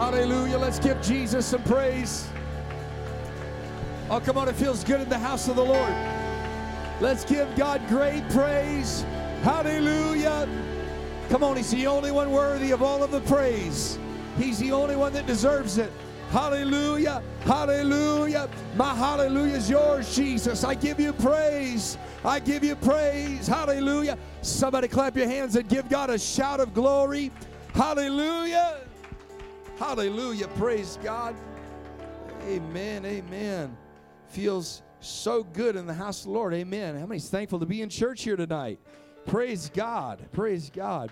Hallelujah. Let's give Jesus some praise. Oh, come on. It feels good in the house of the Lord. Let's give God great praise. Hallelujah. Come on. He's the only one worthy of all of the praise. He's the only one that deserves it. Hallelujah. Hallelujah. My hallelujah is yours, Jesus. I give you praise. I give you praise. Hallelujah. Somebody clap your hands and give God a shout of glory. Hallelujah. Hallelujah. Praise God. Amen. Amen. Feels so good in the house of the Lord. Amen. How many's thankful to be in church here tonight? Praise God. Praise God.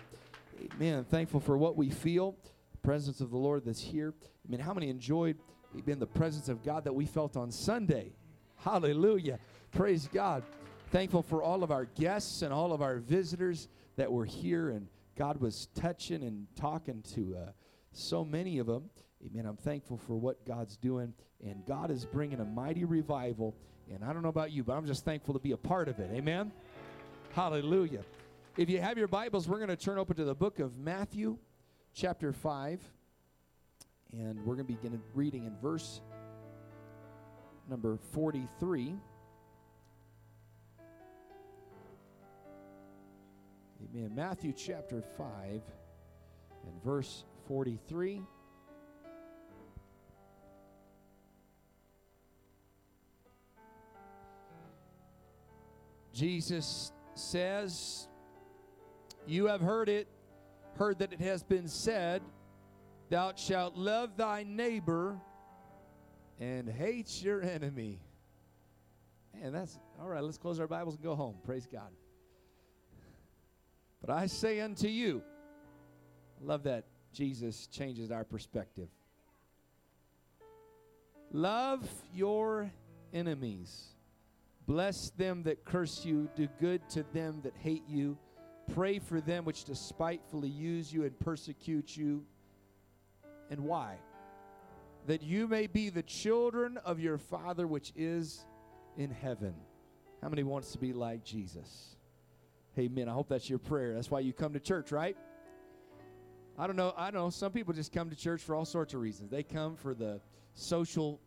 Amen. Thankful for what we feel, the presence of the Lord that's here. I mean, how many enjoyed amen, the presence of God that we felt on Sunday? Hallelujah. Praise God. Thankful for all of our guests and all of our visitors that were here, and God was touching and talking to uh, so many of them. Amen. I'm thankful for what God's doing, and God is bringing a mighty revival. And I don't know about you, but I'm just thankful to be a part of it. Amen. Hallelujah. If you have your Bibles, we're going to turn open to the book of Matthew, chapter 5. And we're going to begin reading in verse number 43. Amen. Matthew chapter 5 and verse 43. Jesus says, You have heard it, heard that it has been said, Thou shalt love thy neighbor and hate your enemy. And that's all right. Let's close our Bibles and go home. Praise God. But I say unto you, I love that Jesus changes our perspective. Love your enemies. Bless them that curse you. Do good to them that hate you. Pray for them which despitefully use you and persecute you. And why? That you may be the children of your Father which is in heaven. How many wants to be like Jesus? Amen. I hope that's your prayer. That's why you come to church, right? I don't know. I don't know some people just come to church for all sorts of reasons. They come for the social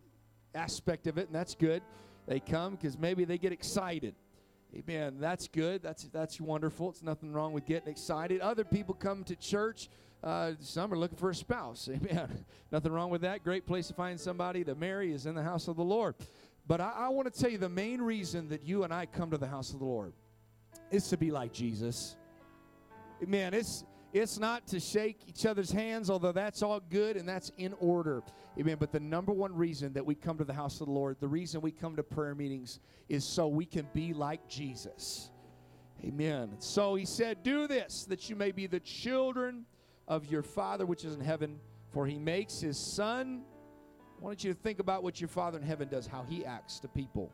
aspect of it, and that's good. They come because maybe they get excited. Amen. That's good. That's that's wonderful. It's nothing wrong with getting excited. Other people come to church. Uh, some are looking for a spouse. Amen. nothing wrong with that. Great place to find somebody to marry is in the house of the Lord. But I, I want to tell you the main reason that you and I come to the house of the Lord is to be like Jesus. Amen. It's it's not to shake each other's hands, although that's all good and that's in order. Amen. But the number one reason that we come to the house of the Lord, the reason we come to prayer meetings, is so we can be like Jesus. Amen. So he said, Do this, that you may be the children of your Father which is in heaven, for he makes his sun. I want you to think about what your Father in heaven does, how he acts to people.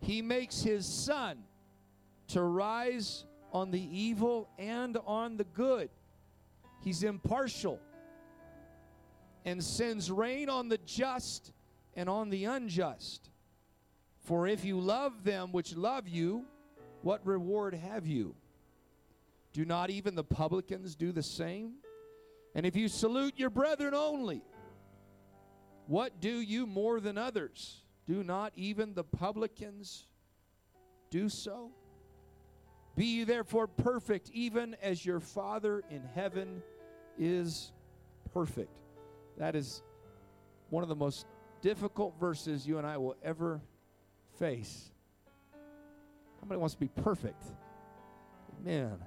He makes his sun to rise on the evil and on the good. He's impartial and sends rain on the just and on the unjust. For if you love them which love you, what reward have you? Do not even the publicans do the same? And if you salute your brethren only, what do you more than others? Do not even the publicans do so? Be ye therefore perfect, even as your Father in heaven is perfect. That is one of the most difficult verses you and I will ever face. How many wants to be perfect? Man,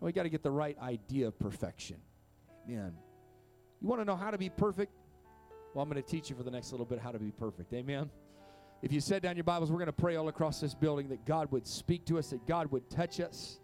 we got to get the right idea of perfection. Amen. You want to know how to be perfect? Well, I'm going to teach you for the next little bit how to be perfect. Amen. If you set down your Bibles, we're going to pray all across this building that God would speak to us, that God would touch us.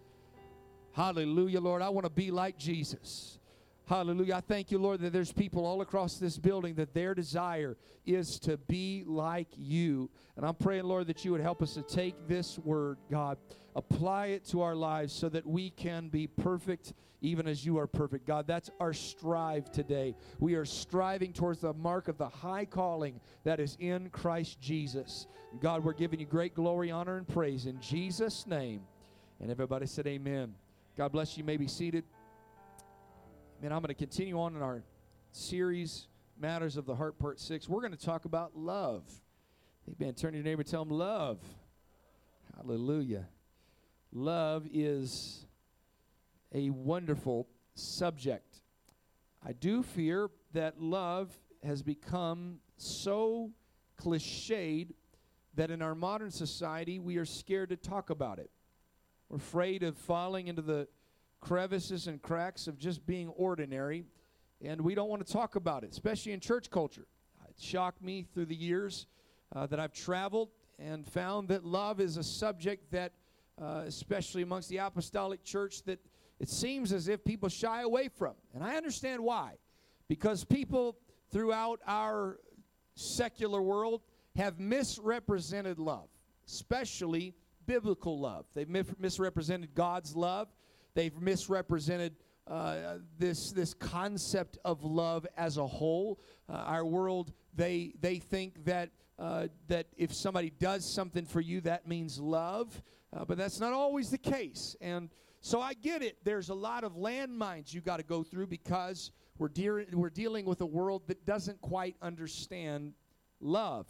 Hallelujah, Lord. I want to be like Jesus. Hallelujah. I thank you, Lord, that there's people all across this building that their desire is to be like you. And I'm praying, Lord, that you would help us to take this word, God, apply it to our lives so that we can be perfect even as you are perfect. God, that's our strive today. We are striving towards the mark of the high calling that is in Christ Jesus. God, we're giving you great glory, honor, and praise in Jesus' name. And everybody said, Amen. God bless you. you may be seated. And I'm going to continue on in our series, Matters of the Heart, Part 6. We're going to talk about love. Amen. Turn to your neighbor tell him love. Hallelujah. Love is a wonderful subject. I do fear that love has become so cliched that in our modern society we are scared to talk about it. We're afraid of falling into the crevices and cracks of just being ordinary, and we don't want to talk about it, especially in church culture. It shocked me through the years uh, that I've traveled and found that love is a subject that, uh, especially amongst the apostolic church, that it seems as if people shy away from. And I understand why. Because people throughout our secular world have misrepresented love, especially biblical love. They've misrepresented God's love. They've misrepresented uh, this this concept of love as a whole. Uh, our world, they they think that uh, that if somebody does something for you, that means love, uh, but that's not always the case. And so I get it. There's a lot of landmines you got to go through because we're de- we're dealing with a world that doesn't quite understand love.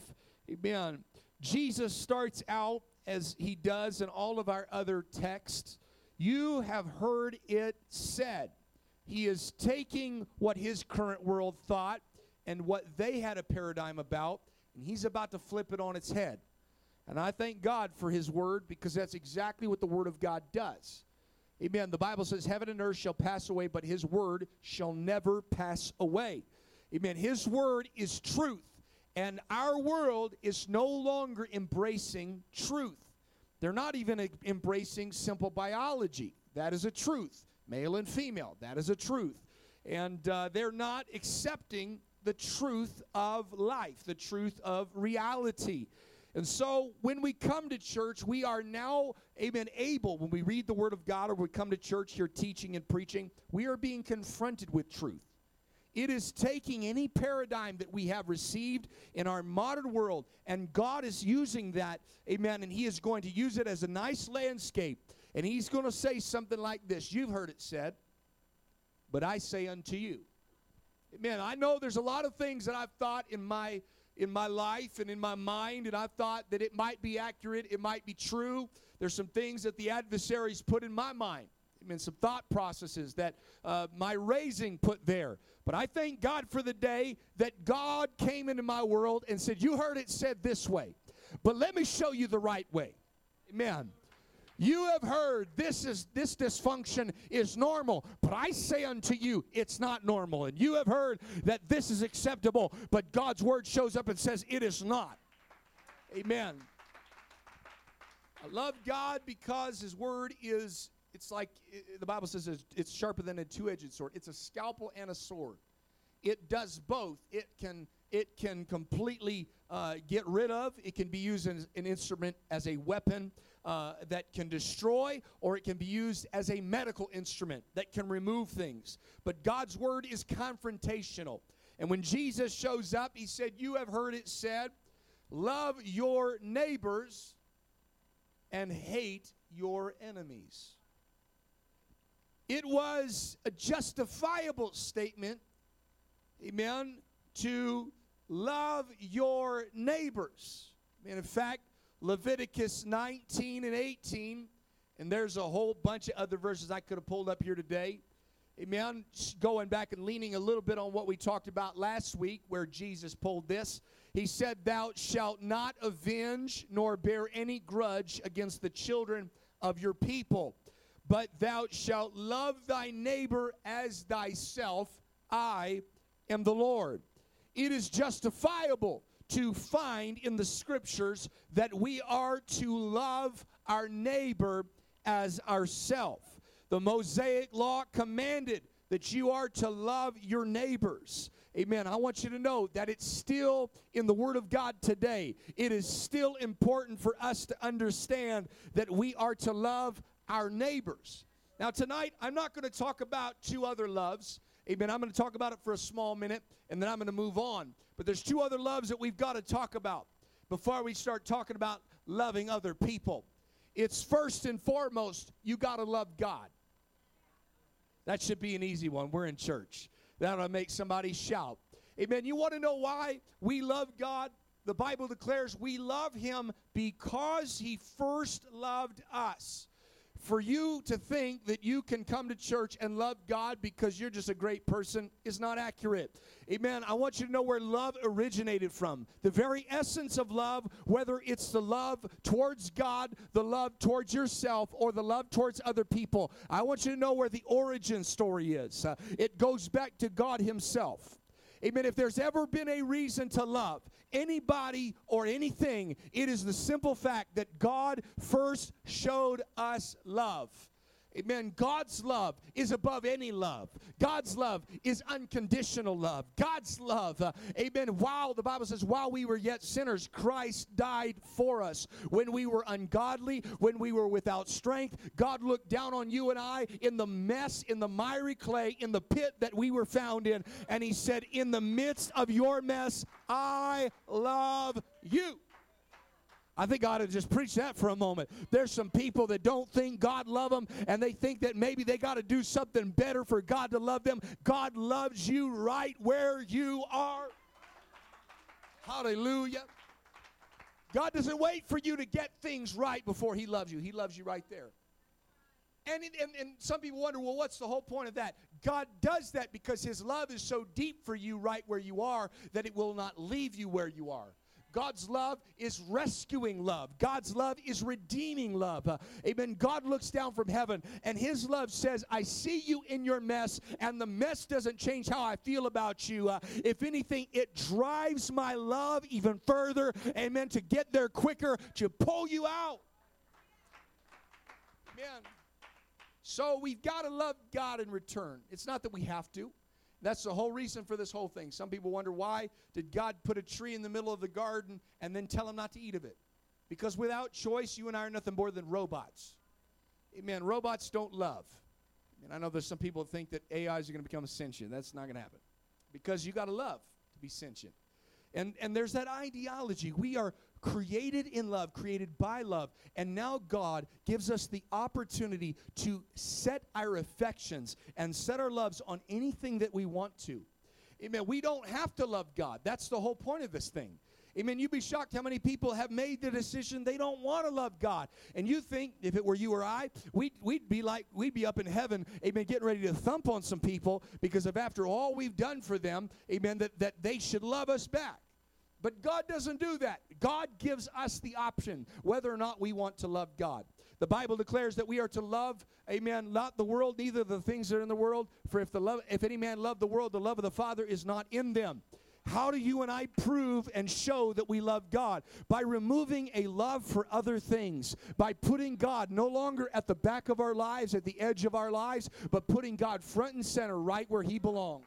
Amen. Jesus starts out as he does in all of our other texts. You have heard it said. He is taking what his current world thought and what they had a paradigm about, and he's about to flip it on its head. And I thank God for his word because that's exactly what the word of God does. Amen. The Bible says, Heaven and earth shall pass away, but his word shall never pass away. Amen. His word is truth. And our world is no longer embracing truth. They're not even embracing simple biology. That is a truth. Male and female, that is a truth. And uh, they're not accepting the truth of life, the truth of reality. And so when we come to church, we are now, amen, able, when we read the Word of God or we come to church here teaching and preaching, we are being confronted with truth. It is taking any paradigm that we have received in our modern world, and God is using that, amen, and He is going to use it as a nice landscape. And He's going to say something like this You've heard it said, but I say unto you. Amen. I know there's a lot of things that I've thought in my in my life and in my mind, and I've thought that it might be accurate, it might be true. There's some things that the adversaries put in my mind. Amen. Some thought processes that uh, my raising put there. But I thank God for the day that God came into my world and said, You heard it said this way, but let me show you the right way. Amen. You have heard this is this dysfunction is normal, but I say unto you, it's not normal. And you have heard that this is acceptable, but God's word shows up and says it is not. Amen. I love God because his word is it's like it, the Bible says it's sharper than a two-edged sword. It's a scalpel and a sword. It does both. It can it can completely uh, get rid of. It can be used as an instrument as a weapon uh, that can destroy, or it can be used as a medical instrument that can remove things. But God's word is confrontational. And when Jesus shows up, he said, You have heard it said, love your neighbors and hate your enemies. It was a justifiable statement, amen, to love your neighbors. And in fact, Leviticus 19 and 18, and there's a whole bunch of other verses I could have pulled up here today. Amen. Going back and leaning a little bit on what we talked about last week, where Jesus pulled this. He said, Thou shalt not avenge nor bear any grudge against the children of your people but thou shalt love thy neighbor as thyself. I am the Lord. It is justifiable to find in the scriptures that we are to love our neighbor as ourself. The Mosaic law commanded that you are to love your neighbors. Amen. I want you to know that it's still in the Word of God today. It is still important for us to understand that we are to love our neighbors. Now, tonight, I'm not going to talk about two other loves. Amen. I'm going to talk about it for a small minute and then I'm going to move on. But there's two other loves that we've got to talk about before we start talking about loving other people. It's first and foremost, you got to love God. That should be an easy one. We're in church. That'll make somebody shout. Amen. You want to know why we love God? The Bible declares we love Him because He first loved us for you to think that you can come to church and love God because you're just a great person is not accurate. Amen. I want you to know where love originated from. The very essence of love, whether it's the love towards God, the love towards yourself, or the love towards other people, I want you to know where the origin story is. Uh, it goes back to God Himself. Amen. If there's ever been a reason to love anybody or anything, it is the simple fact that God first showed us love. Amen. God's love is above any love. God's love is unconditional love. God's love, uh, amen. While the Bible says, while we were yet sinners, Christ died for us. When we were ungodly, when we were without strength, God looked down on you and I in the mess, in the miry clay, in the pit that we were found in, and He said, In the midst of your mess, I love you. I think I ought to just preach that for a moment. There's some people that don't think God love them, and they think that maybe they got to do something better for God to love them. God loves you right where you are. Hallelujah. God doesn't wait for you to get things right before He loves you. He loves you right there. And, and, and some people wonder, well, what's the whole point of that? God does that because His love is so deep for you right where you are that it will not leave you where you are. God's love is rescuing love. God's love is redeeming love. Uh, amen. God looks down from heaven and his love says, I see you in your mess, and the mess doesn't change how I feel about you. Uh, if anything, it drives my love even further. Amen. To get there quicker, to pull you out. Amen. So we've got to love God in return. It's not that we have to. That's the whole reason for this whole thing. Some people wonder why did God put a tree in the middle of the garden and then tell him not to eat of it? Because without choice, you and I are nothing more than robots. Amen. Robots don't love. And I know there's some people that think that AIs are going to become sentient. That's not going to happen. Because you got to love to be sentient. And and there's that ideology. We are created in love, created by love. And now God gives us the opportunity to set our affections and set our loves on anything that we want to. Amen. We don't have to love God. That's the whole point of this thing. Amen. You'd be shocked how many people have made the decision they don't want to love God. And you think if it were you or I, we'd, we'd be like, we'd be up in heaven, amen, getting ready to thump on some people because of after all we've done for them, amen, that, that they should love us back. But God doesn't do that. God gives us the option whether or not we want to love God. The Bible declares that we are to love, amen, not the world, neither the things that are in the world. For if the love, if any man love the world, the love of the Father is not in them. How do you and I prove and show that we love God? By removing a love for other things, by putting God no longer at the back of our lives, at the edge of our lives, but putting God front and center right where He belongs.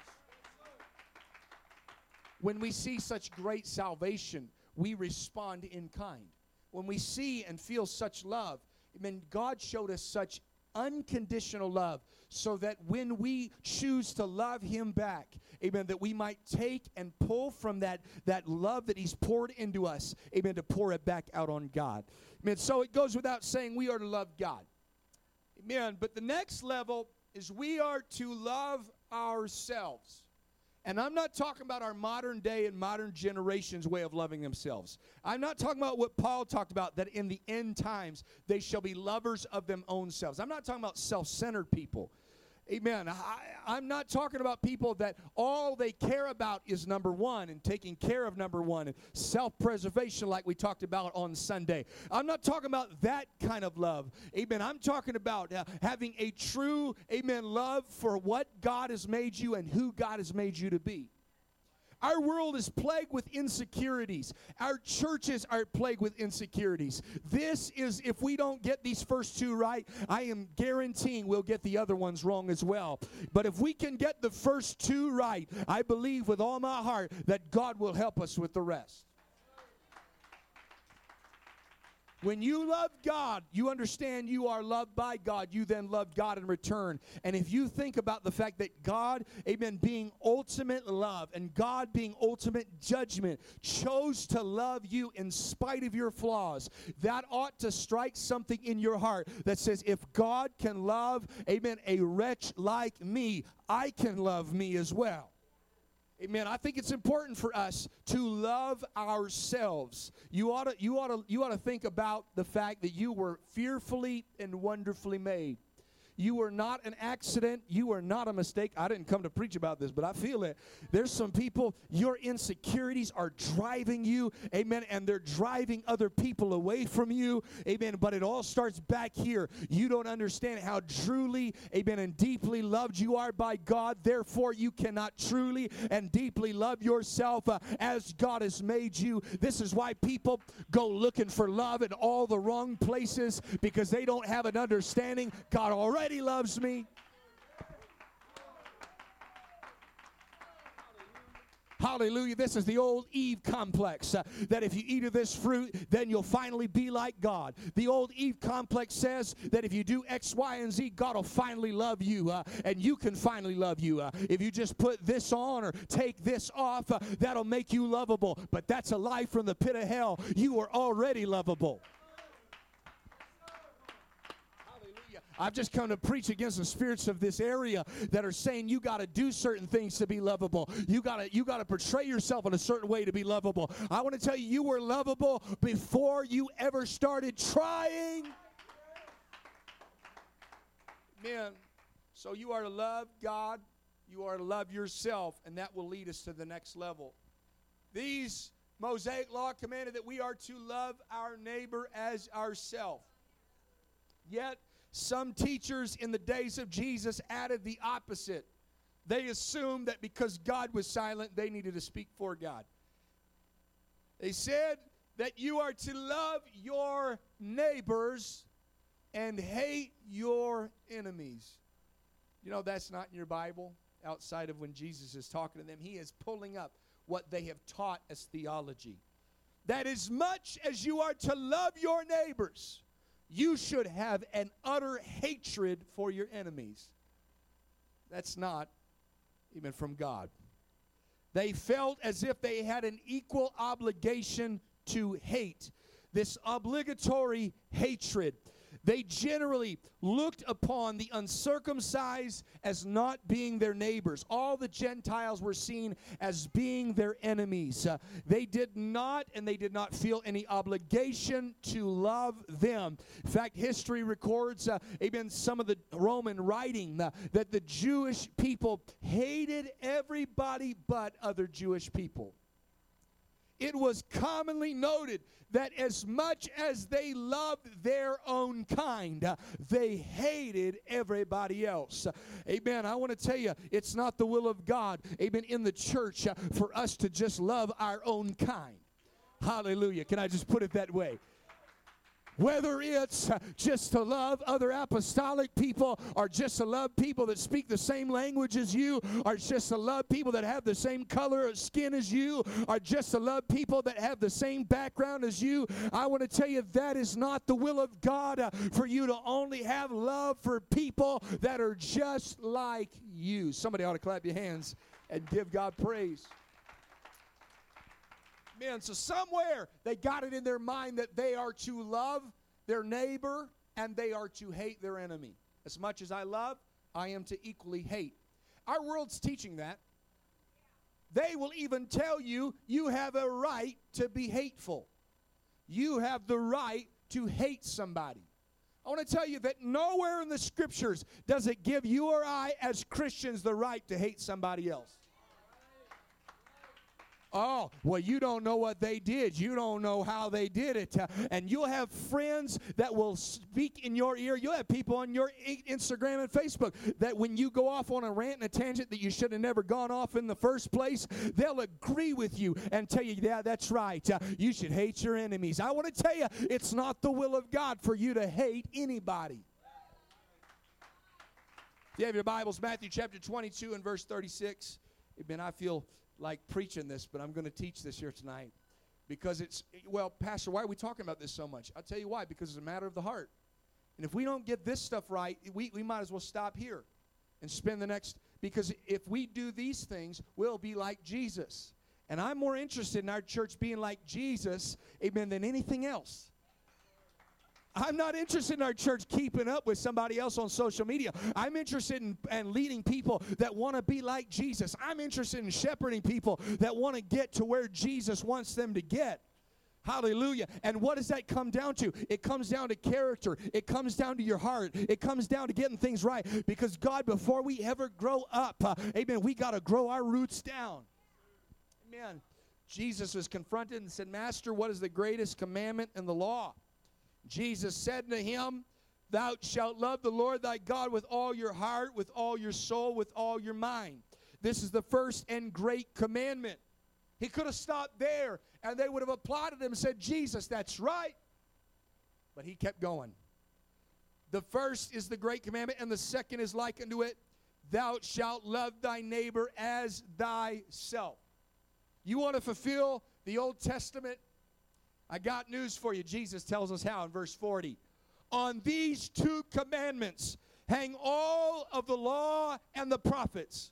When we see such great salvation, we respond in kind. When we see and feel such love, I mean, God showed us such unconditional love so that when we choose to love him back amen that we might take and pull from that that love that he's poured into us amen to pour it back out on god. Amen so it goes without saying we are to love god. Amen but the next level is we are to love ourselves and I'm not talking about our modern day and modern generation's way of loving themselves. I'm not talking about what Paul talked about, that in the end times they shall be lovers of them own selves. I'm not talking about self centered people. Amen. I, am not talking about people that all they care about is number one and taking care of number one and self preservation, like we talked about on Sunday. I'm not talking about that kind of love. Amen. I'm talking about uh, having a true, amen, love for what God has made you and who God has made you to be. Our world is plagued with insecurities. Our churches are plagued with insecurities. This is, if we don't get these first two right, I am guaranteeing we'll get the other ones wrong as well. But if we can get the first two right, I believe with all my heart that God will help us with the rest. When you love God, you understand you are loved by God. You then love God in return. And if you think about the fact that God, amen, being ultimate love and God being ultimate judgment, chose to love you in spite of your flaws, that ought to strike something in your heart that says, if God can love, amen, a wretch like me, I can love me as well. Amen. I think it's important for us to love ourselves. You ought to, you ought to, you ought to think about the fact that you were fearfully and wonderfully made. You are not an accident. You are not a mistake. I didn't come to preach about this, but I feel it. There's some people, your insecurities are driving you, amen, and they're driving other people away from you, amen. But it all starts back here. You don't understand how truly, amen, and deeply loved you are by God. Therefore, you cannot truly and deeply love yourself uh, as God has made you. This is why people go looking for love in all the wrong places because they don't have an understanding. God already already loves me. Hallelujah. This is the old Eve complex uh, that if you eat of this fruit, then you'll finally be like God. The old Eve complex says that if you do X, Y, and Z, God will finally love you uh, and you can finally love you. Uh, if you just put this on or take this off, uh, that'll make you lovable. But that's a lie from the pit of hell. You are already lovable. I've just come to preach against the spirits of this area that are saying you got to do certain things to be lovable. You got to you got to portray yourself in a certain way to be lovable. I want to tell you you were lovable before you ever started trying. Man, so you are to love God, you are to love yourself, and that will lead us to the next level. These Mosaic law commanded that we are to love our neighbor as ourself. Yet some teachers in the days of Jesus added the opposite. They assumed that because God was silent, they needed to speak for God. They said that you are to love your neighbors and hate your enemies. You know, that's not in your Bible outside of when Jesus is talking to them. He is pulling up what they have taught as theology. That as much as you are to love your neighbors, you should have an utter hatred for your enemies. That's not even from God. They felt as if they had an equal obligation to hate, this obligatory hatred. They generally looked upon the uncircumcised as not being their neighbors. All the Gentiles were seen as being their enemies. Uh, they did not, and they did not feel any obligation to love them. In fact, history records, uh, even some of the Roman writing, uh, that the Jewish people hated everybody but other Jewish people it was commonly noted that as much as they loved their own kind, uh, they hated everybody else. Amen. I want to tell you, it's not the will of God, amen, in the church uh, for us to just love our own kind. Hallelujah. Can I just put it that way? Whether it's just to love other apostolic people, or just to love people that speak the same language as you, or just to love people that have the same color of skin as you, or just to love people that have the same background as you, I want to tell you that is not the will of God uh, for you to only have love for people that are just like you. Somebody ought to clap your hands and give God praise. So somewhere they got it in their mind that they are to love their neighbor and they are to hate their enemy. As much as I love, I am to equally hate. Our world's teaching that. They will even tell you you have a right to be hateful. You have the right to hate somebody. I want to tell you that nowhere in the scriptures does it give you or I as Christians the right to hate somebody else. Oh, well, you don't know what they did. You don't know how they did it. And you'll have friends that will speak in your ear. You'll have people on your Instagram and Facebook that when you go off on a rant and a tangent that you should have never gone off in the first place, they'll agree with you and tell you, yeah, that's right. Uh, you should hate your enemies. I want to tell you, it's not the will of God for you to hate anybody. If you have your Bibles, Matthew chapter 22 and verse 36. Amen. I feel like preaching this, but I'm going to teach this here tonight. Because it's, well, Pastor, why are we talking about this so much? I'll tell you why. Because it's a matter of the heart. And if we don't get this stuff right, we, we might as well stop here and spend the next. Because if we do these things, we'll be like Jesus. And I'm more interested in our church being like Jesus, amen, than anything else. I'm not interested in our church keeping up with somebody else on social media. I'm interested in, and leading people that want to be like Jesus. I'm interested in shepherding people that want to get to where Jesus wants them to get. Hallelujah. And what does that come down to? It comes down to character. It comes down to your heart. It comes down to getting things right. Because God, before we ever grow up, uh, amen, we got to grow our roots down. Amen. Jesus was confronted and said, Master, what is the greatest commandment in the law? Jesus said to him, Thou shalt love the Lord thy God with all your heart, with all your soul, with all your mind. This is the first and great commandment. He could have stopped there and they would have applauded him and said, Jesus, that's right. But he kept going. The first is the great commandment, and the second is like unto it Thou shalt love thy neighbor as thyself. You want to fulfill the Old Testament I got news for you. Jesus tells us how in verse 40. On these two commandments hang all of the law and the prophets.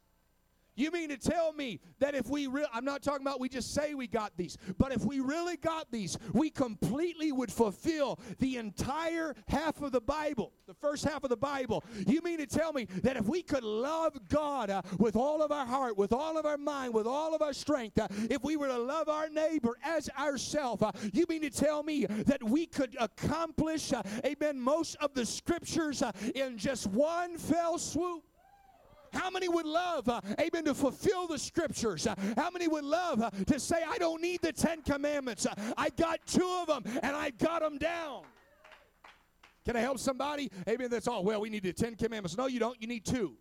You mean to tell me that if we re- I'm not talking about we just say we got these, but if we really got these, we completely would fulfill the entire half of the Bible, the first half of the Bible. You mean to tell me that if we could love God uh, with all of our heart, with all of our mind, with all of our strength, uh, if we were to love our neighbor as ourselves, uh, you mean to tell me that we could accomplish, uh, amen, most of the scriptures uh, in just one fell swoop? How many would love, uh, amen, to fulfill the scriptures? Uh, how many would love uh, to say, I don't need the Ten Commandments? I got two of them and I got them down. Can I help somebody? Amen. That's all. Well, we need the Ten Commandments. No, you don't. You need two.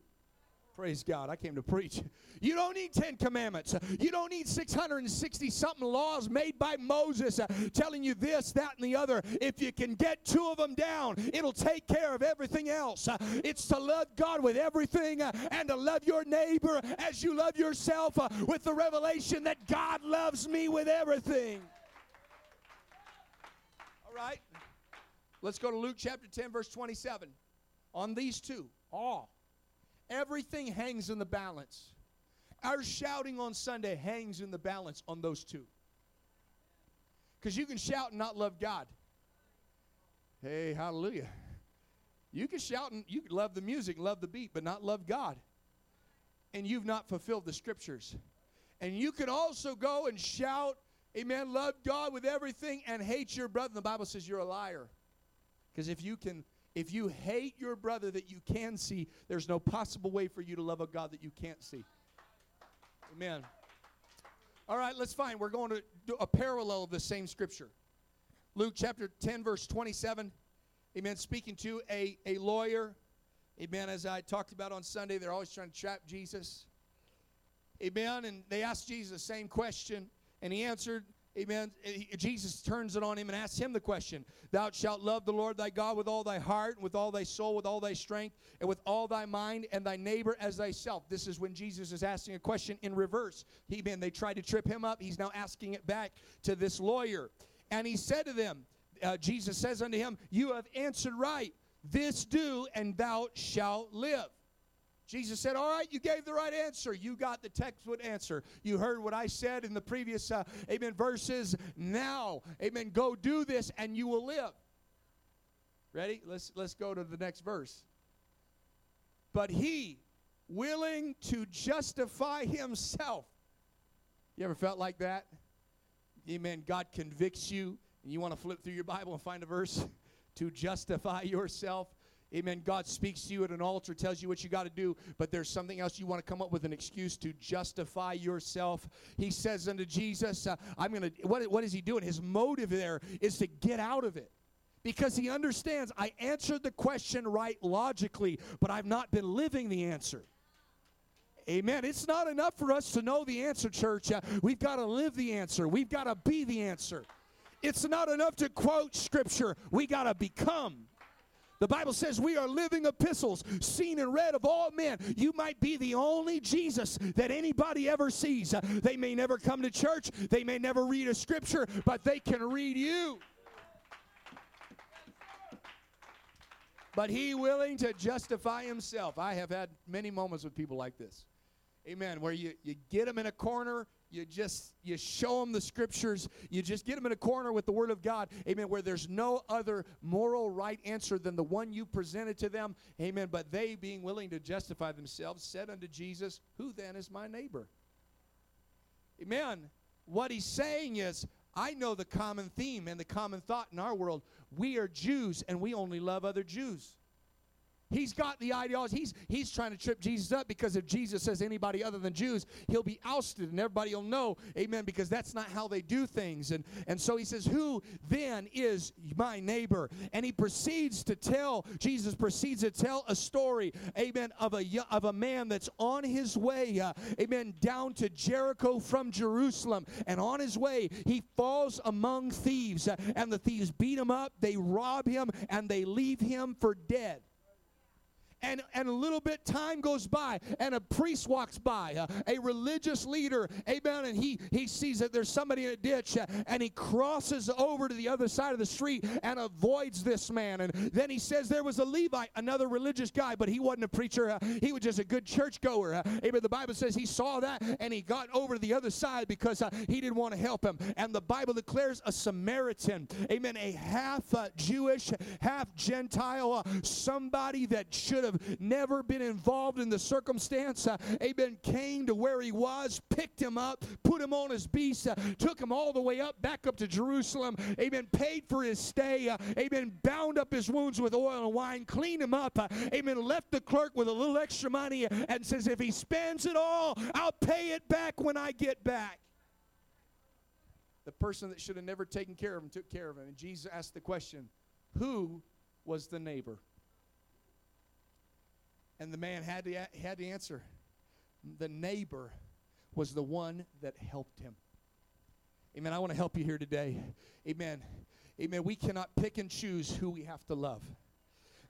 Praise God. I came to preach. You don't need 10 commandments. You don't need 660 something laws made by Moses uh, telling you this, that, and the other. If you can get two of them down, it'll take care of everything else. Uh, it's to love God with everything uh, and to love your neighbor as you love yourself with the revelation that God loves me with everything. All right. Let's go to Luke chapter 10, verse 27. On these two, all Everything hangs in the balance. Our shouting on Sunday hangs in the balance on those two. Because you can shout and not love God. Hey, hallelujah. You can shout and you can love the music, love the beat, but not love God. And you've not fulfilled the scriptures. And you can also go and shout, Amen, love God with everything and hate your brother. The Bible says you're a liar. Because if you can if you hate your brother that you can see, there's no possible way for you to love a God that you can't see. Amen. All right, let's find. We're going to do a parallel of the same scripture. Luke chapter 10, verse 27. Amen. Speaking to a, a lawyer. Amen. As I talked about on Sunday, they're always trying to trap Jesus. Amen. And they asked Jesus the same question, and he answered Amen. Jesus turns it on him and asks him the question Thou shalt love the Lord thy God with all thy heart, and with all thy soul, with all thy strength, and with all thy mind, and thy neighbor as thyself. This is when Jesus is asking a question in reverse. Man, they tried to trip him up. He's now asking it back to this lawyer. And he said to them, uh, Jesus says unto him, You have answered right. This do, and thou shalt live. Jesus said, All right, you gave the right answer. You got the textbook answer. You heard what I said in the previous, uh, amen, verses. Now, amen, go do this and you will live. Ready? Let's, let's go to the next verse. But he, willing to justify himself. You ever felt like that? Amen. God convicts you, and you want to flip through your Bible and find a verse to justify yourself. Amen. God speaks to you at an altar, tells you what you got to do, but there's something else you want to come up with an excuse to justify yourself. He says unto Jesus, uh, I'm going to, what, what is he doing? His motive there is to get out of it because he understands I answered the question right logically, but I've not been living the answer. Amen. It's not enough for us to know the answer, church. Uh, we've got to live the answer, we've got to be the answer. It's not enough to quote scripture, we got to become The Bible says we are living epistles, seen and read of all men. You might be the only Jesus that anybody ever sees. They may never come to church, they may never read a scripture, but they can read you. But he willing to justify himself. I have had many moments with people like this. Amen. Where you, you get them in a corner, you just you show them the scriptures, you just get them in a corner with the word of God. Amen. Where there's no other moral right answer than the one you presented to them. Amen. But they being willing to justify themselves said unto Jesus, Who then is my neighbor? Amen. What he's saying is, I know the common theme and the common thought in our world. We are Jews and we only love other Jews. He's got the ideology. He's, he's trying to trip Jesus up because if Jesus says anybody other than Jews, he'll be ousted and everybody will know, amen, because that's not how they do things. And, and so he says, Who then is my neighbor? And he proceeds to tell, Jesus proceeds to tell a story, amen, of a, of a man that's on his way, uh, amen, down to Jericho from Jerusalem. And on his way, he falls among thieves. Uh, and the thieves beat him up, they rob him, and they leave him for dead and, and a little bit time goes by and a priest walks by uh, a religious leader amen and he he sees that there's somebody in a ditch uh, and he crosses over to the other side of the street and avoids this man. And then he says there was a levite another religious guy but he wasn't a preacher uh, he was just a good churchgoer uh, amen. The bible says he saw that and he got over to the other side because uh, he didn't want to help him. And the bible declares a samaritan amen a half uh, jewish half gentile somebody that should have have never been involved in the circumstance, uh, amen, came to where he was, picked him up, put him on his beast, uh, took him all the way up, back up to Jerusalem, amen, paid for his stay, uh, amen, bound up his wounds with oil and wine, cleaned him up, uh, amen, left the clerk with a little extra money and says, if he spends it all, I'll pay it back when I get back. The person that should have never taken care of him took care of him. And Jesus asked the question, Who was the neighbor? And the man had to, had to answer. The neighbor was the one that helped him. Amen. I want to help you here today. Amen. Amen. We cannot pick and choose who we have to love.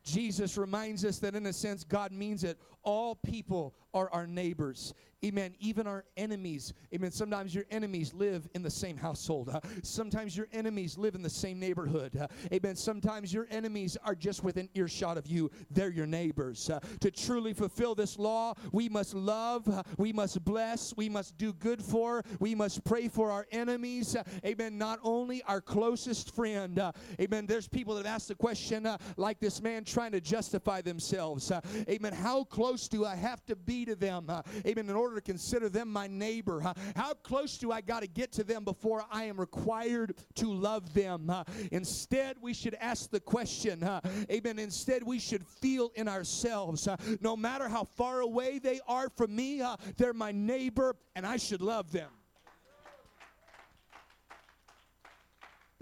Jesus reminds us that in a sense, God means that all people are our neighbors. Amen. Even our enemies. Amen. Sometimes your enemies live in the same household. Uh, sometimes your enemies live in the same neighborhood. Uh, amen. Sometimes your enemies are just within earshot of you. They're your neighbors. Uh, to truly fulfill this law, we must love, uh, we must bless, we must do good for, we must pray for our enemies. Uh, amen. Not only our closest friend. Uh, amen. There's people that ask the question, like this man trying to justify themselves. amen. How close do I have to be to them? Uh, amen. In order to consider them my neighbor? How close do I got to get to them before I am required to love them? Instead, we should ask the question, amen. Instead, we should feel in ourselves, no matter how far away they are from me, they're my neighbor and I should love them.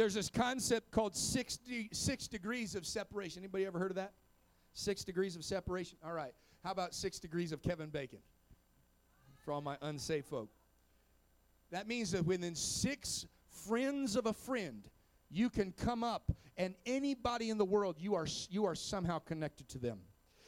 There's this concept called 60, six degrees of separation. Anybody ever heard of that? Six degrees of separation? All right. How about six degrees of Kevin Bacon? for all my unsafe folk. That means that within six friends of a friend, you can come up and anybody in the world, you are, you are somehow connected to them.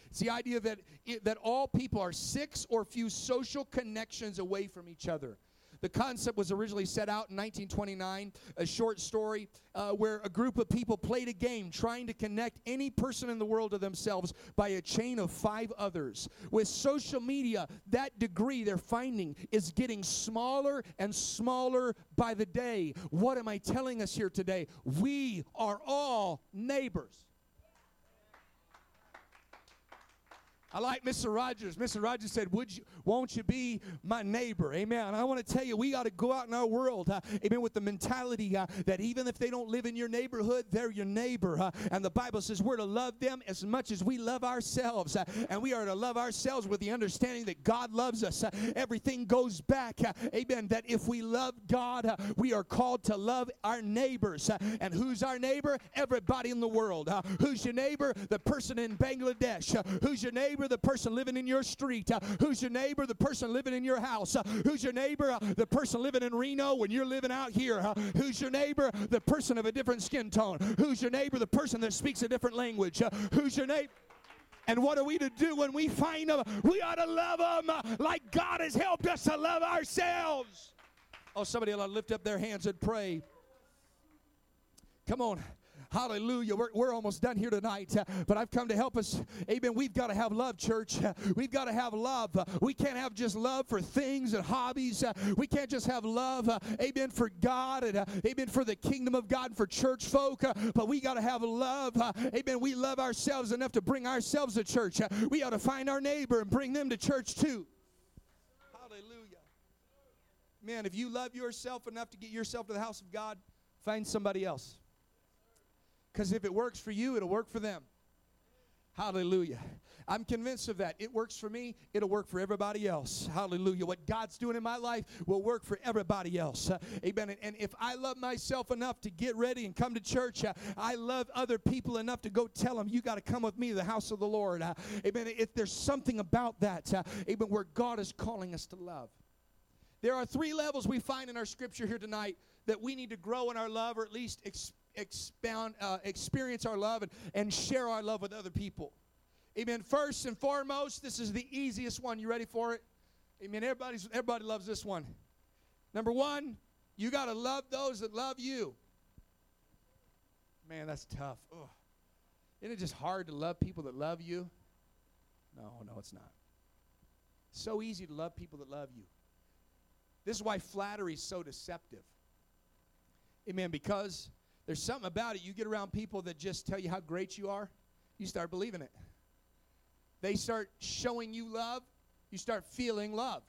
It's the idea that, it, that all people are six or few social connections away from each other. The concept was originally set out in 1929, a short story uh, where a group of people played a game trying to connect any person in the world to themselves by a chain of five others. With social media, that degree they're finding is getting smaller and smaller by the day. What am I telling us here today? We are all neighbors. I like Mr. Rogers. Mr. Rogers said, Would you, Won't you be my neighbor? Amen. I want to tell you, we got to go out in our world, uh, amen, with the mentality uh, that even if they don't live in your neighborhood, they're your neighbor. Uh, and the Bible says we're to love them as much as we love ourselves. Uh, and we are to love ourselves with the understanding that God loves us. Uh, everything goes back, uh, amen, that if we love God, we are called to love our neighbors. and who's our neighbor? Everybody in the world. who's your neighbor? The person in Bangladesh. who's your neighbor? Neighbor? The person living in your street. Uh, who's your neighbor? The person living in your house. Uh, who's your neighbor? Uh, the person living in Reno when you're living out here. Who's your neighbor? The person of a different skin tone. Who's your neighbor? The person that speaks a different language. Who's your neighbor? And what are we to do when we find them? We ought to love them like God has helped us to love ourselves. Oh, somebody ought to lift up their hands and pray. Come on. Hallelujah. We're, we're almost done here tonight, uh, but I've come to help us. Amen. We've got to have love, church. Uh, we've got to have love. Uh, we can't have just love for things and hobbies. We can't just have love, amen, for God and amen, for the kingdom of God and for church folk, but we got to have love. amen. We love ourselves enough to bring ourselves to church. we ought to find our neighbor and bring them to church too. Hallelujah. Man, if you love yourself enough to get yourself to the house of God, find somebody else. Because if it works for you, it'll work for them. Hallelujah. I'm convinced of that. It works for me, it'll work for everybody else. Hallelujah. What God's doing in my life will work for everybody else. Uh, amen. And, and, if I love myself enough to get ready and come to church, uh, I love other people enough to go tell them, you got to come with me to the house of the Lord. Uh, amen. If there's something about that, uh, amen, where God is calling us to love. There are three levels we find in our scripture here tonight that we need to grow in our love or at least experience expound, uh, experience our love and, and share our love with other people. Amen. First and foremost, this is the easiest one. You ready for it? Amen. Everybody's, everybody loves this one. Number one, you got to love those that love you. Man, that's tough. Ugh. Isn't it just hard to love people that love you? No, no, it's not. So easy to love people that love you. This is why flattery is so deceptive. Amen. Because there's something about it. You get around people that just tell you how great you are, you start believing it. They start showing you love, you start feeling loved.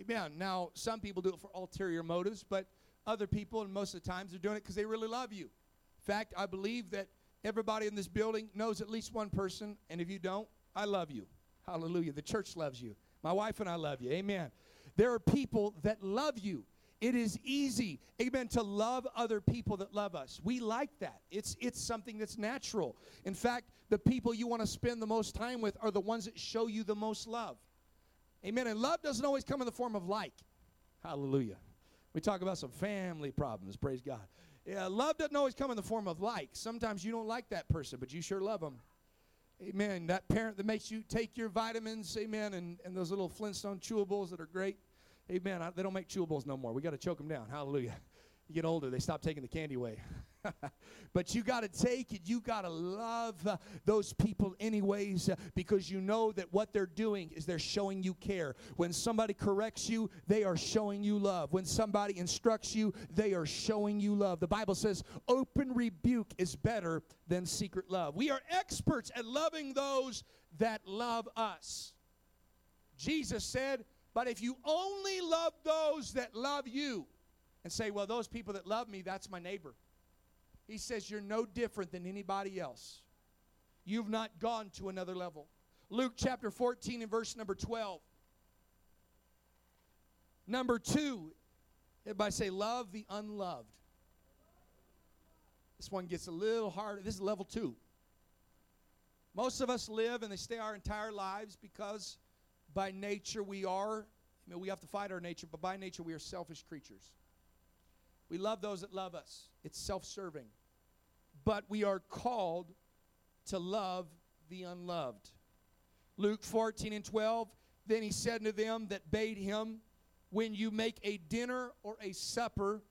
Amen. Now, some people do it for ulterior motives, but other people, and most of the times, they're doing it because they really love you. In fact, I believe that everybody in this building knows at least one person, and if you don't, I love you. Hallelujah. The church loves you. My wife and I love you. Amen. There are people that love you. It is easy, amen, to love other people that love us. We like that. It's it's something that's natural. In fact, the people you want to spend the most time with are the ones that show you the most love. Amen. And love doesn't always come in the form of like. Hallelujah. We talk about some family problems, praise God. Yeah, love doesn't always come in the form of like. Sometimes you don't like that person, but you sure love them. Amen. That parent that makes you take your vitamins, amen, and, and those little Flintstone chewables that are great. Amen. I, they don't make chewables no more. We got to choke them down. Hallelujah. You get older, they stop taking the candy away. but you got to take it. You got to love uh, those people, anyways, uh, because you know that what they're doing is they're showing you care. When somebody corrects you, they are showing you love. When somebody instructs you, they are showing you love. The Bible says open rebuke is better than secret love. We are experts at loving those that love us. Jesus said, but if you only love those that love you and say, well, those people that love me, that's my neighbor, he says, you're no different than anybody else. You've not gone to another level. Luke chapter 14 and verse number 12. Number two, everybody say, love the unloved. This one gets a little harder. This is level two. Most of us live and they stay our entire lives because by nature we are, I mean, we have to fight our nature, but by nature we are selfish creatures. We love those that love us, it's self serving. But we are called to love the unloved. Luke 14 and 12, then he said to them that bade him, When you make a dinner or a supper,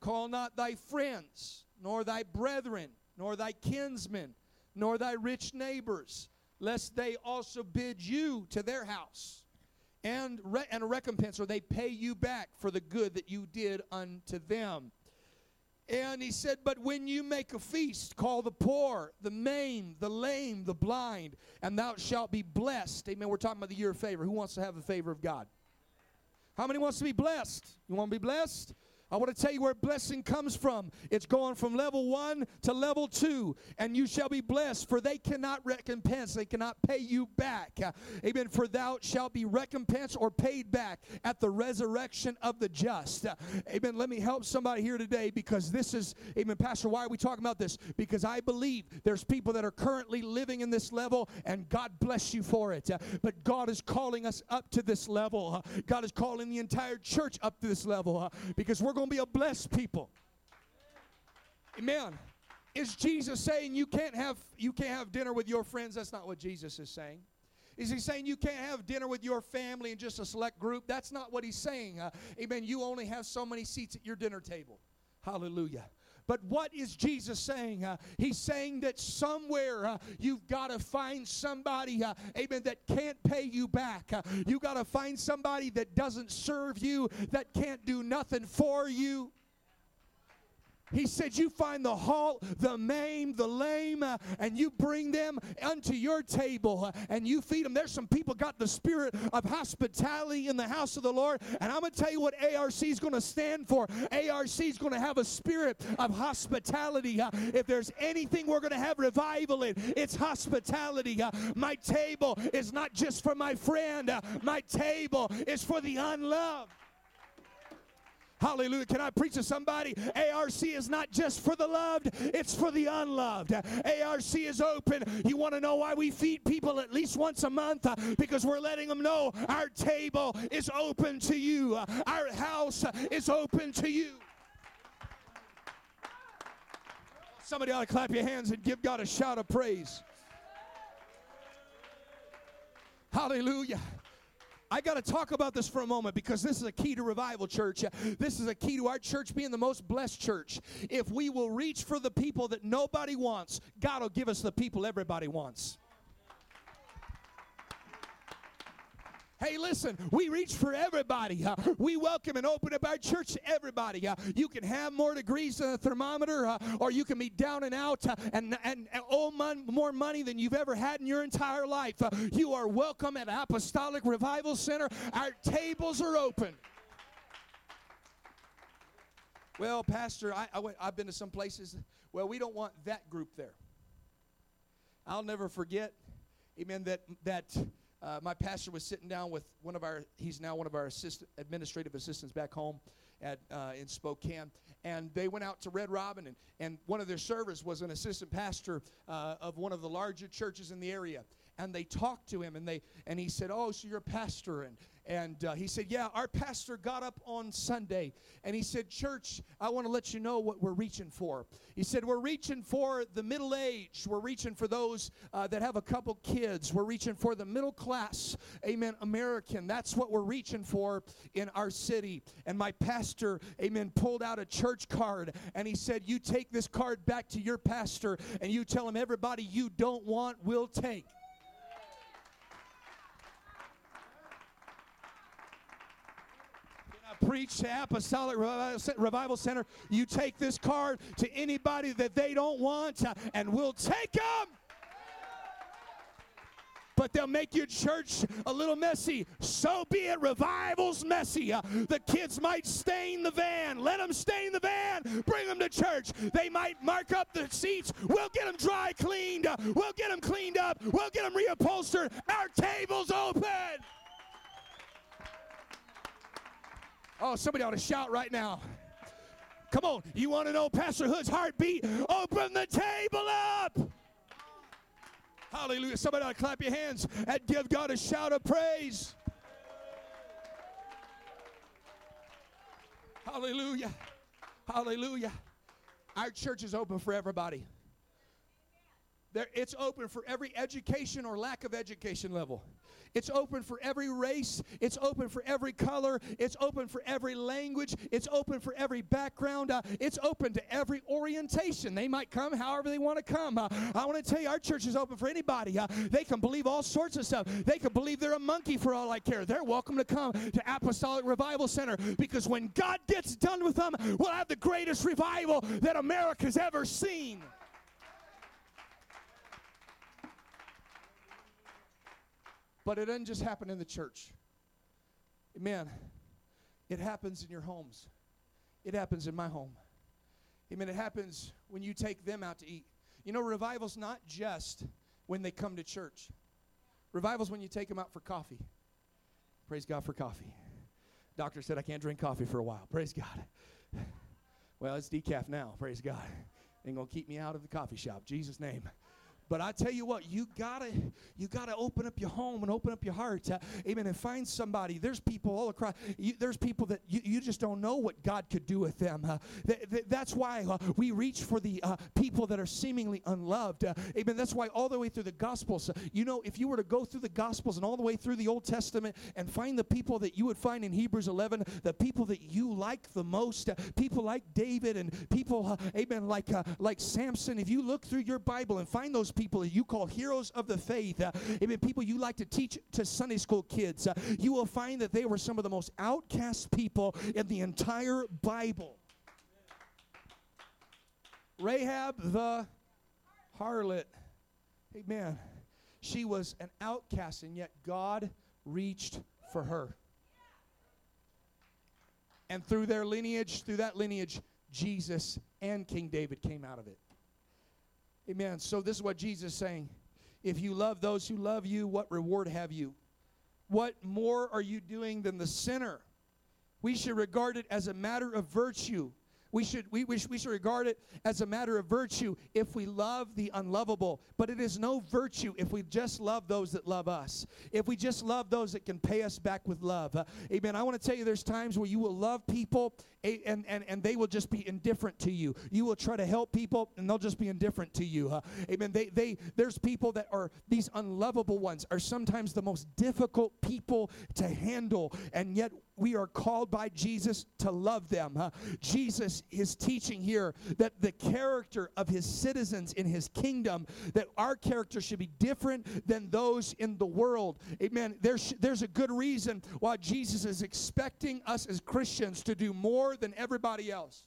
call not thy friends, nor thy brethren, nor thy kinsmen, nor thy rich neighbors lest they also bid you to their house and, re- and a recompense, or they pay you back for the good that you did unto them. And he said, But when you make a feast, call the poor, the maimed, the lame, the blind, and thou shalt be blessed. Amen. We're talking about the year of favor. Who wants to have the favor of God? How many wants to be blessed? You want to be blessed? I want to tell you where blessing comes from. It's going from level one to level two, and you shall be blessed, for they cannot recompense, they cannot pay you back. Amen. For thou shalt be recompensed or paid back at the resurrection of the just. Amen. Let me help somebody here today because this is, amen, Pastor, why are we talking about this? Because I believe there's people that are currently living in this level, and God bless you for it. But God is calling us up to this level. God is calling the entire church up to this level because we're going to be a blessed people. Amen. Is Jesus saying you can't have you can't have dinner with your friends? That's not what Jesus is saying. Is he saying you can't have dinner with your family in just a select group? That's not what he's saying. Uh, amen. You only have so many seats at your dinner table. Hallelujah. But what is Jesus saying? Uh, he's saying that somewhere uh, you've got to find somebody, uh, amen, that can't pay you back. Uh, you got to find somebody that doesn't serve you, that can't do nothing for you. He said, You find the halt, the maimed, the lame, uh, and you bring them unto your table uh, and you feed them. There's some people got the spirit of hospitality in the house of the Lord. And I'm going to tell you what ARC is going to stand for. ARC is going to have a spirit of hospitality. Uh, if there's anything we're going to have revival in, it's hospitality. Uh, my table is not just for my friend, uh, my table is for the unloved. Hallelujah. Can I preach to somebody? ARC is not just for the loved, it's for the unloved. ARC is open. You want to know why we feed people at least once a month? Because we're letting them know our table is open to you, our house is open to you. Somebody ought to clap your hands and give God a shout of praise. Hallelujah. I got to talk about this for a moment because this is a key to revival, church. This is a key to our church being the most blessed church. If we will reach for the people that nobody wants, God will give us the people everybody wants. Hey, listen, we reach for everybody. Uh, we welcome and open up our church to everybody. Uh, you can have more degrees than a thermometer, uh, or you can be down and out and, and, and owe mon- more money than you've ever had in your entire life. You are welcome at Apostolic Revival Center. Our tables are open. Well, Pastor, I, I went, I've been to some places. Well, we don't want that group there. I'll never forget, amen, that, that uh, my pastor was sitting down with one of our, he's now one of our assistant, administrative assistants back home at, uh, in Spokane. And they went out to Red Robin, and, and one of their servers was an assistant pastor uh, of one of the larger churches in the area. And they talked to him, and, they, and he said, Oh, so you're a pastor. And, and uh, he said, Yeah, our pastor got up on Sunday and he said, Church, I want to let you know what we're reaching for. He said, We're reaching for the middle age. We're reaching for those uh, that have a couple kids. We're reaching for the middle class, amen, American. That's what we're reaching for in our city. And my pastor, amen, pulled out a church card and he said, You take this card back to your pastor and you tell him everybody you don't want will take. Preach to Apostolic Revival Center, you take this card to anybody that they don't want, uh, and we'll take them but they'll make your church a little messy. So be it. Revival's messy. Uh, the kids might stain the van. Let them stain the van. Bring them to church. They might mark up the seats. We'll get them dry cleaned. Uh, we'll get them cleaned up. We'll get them reupholstered. Our table's open. Oh, somebody ought to shout right now. Come on, you want to know Pastor Hood's heartbeat? Open the table up. Hallelujah. Somebody ought to clap your hands and give God a shout of praise. Hallelujah. Hallelujah. Our church is open for everybody. There, it's open for every education or lack of education level. It's open for every race. It's open for every color. It's open for every language. It's open for every background. Uh, it's open to every orientation. They might come however they want to come. Uh, I want to tell you, our church is open for anybody. Uh, they can believe all sorts of stuff. They can believe they're a monkey for all I care. They're welcome to come to Apostolic Revival Center because when God gets done with them, we'll have the greatest revival that America's ever seen. But it doesn't just happen in the church. Amen. It happens in your homes. It happens in my home. Amen. It happens when you take them out to eat. You know, revival's not just when they come to church. Revival's when you take them out for coffee. Praise God for coffee. Doctor said I can't drink coffee for a while. Praise God. Well, it's decaf now. Praise God. Ain't gonna keep me out of the coffee shop. Jesus' name. But I tell you what, you gotta you gotta open up your home and open up your heart, uh, amen, and find somebody. There's people all across. You, there's people that you, you just don't know what God could do with them. Uh, th- th- that's why uh, we reach for the uh, people that are seemingly unloved. Uh, amen. That's why all the way through the Gospels, uh, you know, if you were to go through the Gospels and all the way through the Old Testament and find the people that you would find in Hebrews 11, the people that you like the most, people like David and people, amen, like like Samson. If you look through your Bible and find those people you call heroes of the faith, uh, even people you like to teach to Sunday school kids, uh, you will find that they were some of the most outcast people in the entire Bible. Rahab the harlot. Amen. She was an outcast, and yet God reached for her. And through their lineage, through that lineage, Jesus and King David came out of it. Amen. So this is what Jesus is saying. If you love those who love you, what reward have you? What more are you doing than the sinner? We should regard it as a matter of virtue we should, we, we, we should regard it as a matter of virtue if we love the unlovable. But it is no virtue if we just love those that love us. If we just love those that can pay us back with love. Uh, amen. I want to tell you there's times where you will love people and, and, and they will just be indifferent to you. You will try to help people and they'll just be indifferent to you. Uh, amen. They, they, there's people that are, these unlovable ones are sometimes the most difficult people to handle. And yet we are called by Jesus to love them. Uh, Jesus is teaching here that the character of his citizens in his kingdom, that our character should be different than those in the world. Amen. There's, there's a good reason why Jesus is expecting us as Christians to do more than everybody else.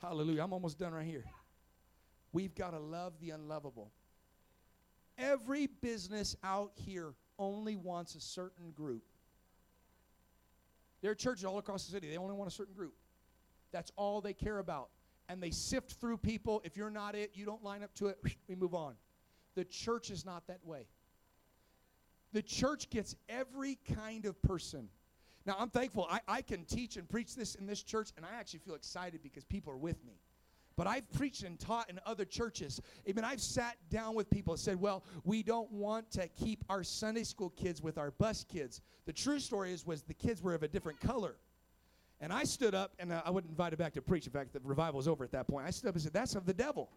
Hallelujah. I'm almost done right here. We've got to love the unlovable. Every business out here only wants a certain group. There are churches all across the city, they only want a certain group. That's all they care about. And they sift through people. If you're not it, you don't line up to it, we move on. The church is not that way. The church gets every kind of person. Now, I'm thankful I, I can teach and preach this in this church, and I actually feel excited because people are with me. But I've preached and taught in other churches. Even I've sat down with people and said, well, we don't want to keep our Sunday school kids with our bus kids. The true story is was the kids were of a different color. And I stood up, and I wasn't invited back to preach. In fact, the revival was over at that point. I stood up and said, that's of the devil.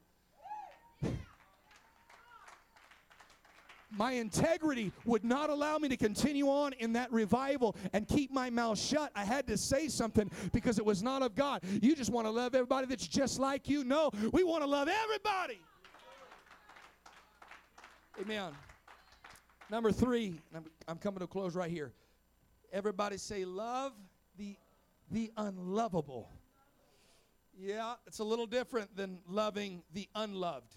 My integrity would not allow me to continue on in that revival and keep my mouth shut. I had to say something because it was not of God. You just want to love everybody that's just like you. No, we want to love everybody. Amen. Number three, I'm coming to a close right here. Everybody say, love the, the unlovable. Yeah, it's a little different than loving the unloved.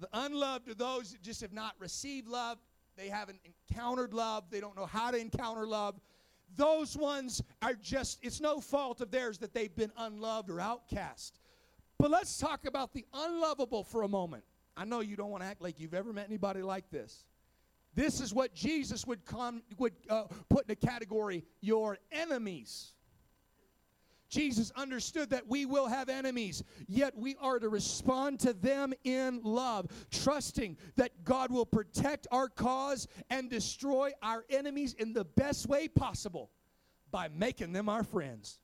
The unloved are those that just have not received love. They haven't encountered love. They don't know how to encounter love. Those ones are just, it's no fault of theirs that they've been unloved or outcast. But let's talk about the unlovable for a moment. I know you don't want to act like you've ever met anybody like this. This is what Jesus would, come, would uh, put in a category your enemies. Jesus understood that we will have enemies, yet we are to respond to them in love, trusting that God will protect our cause and destroy our enemies in the best way possible by making them our friends.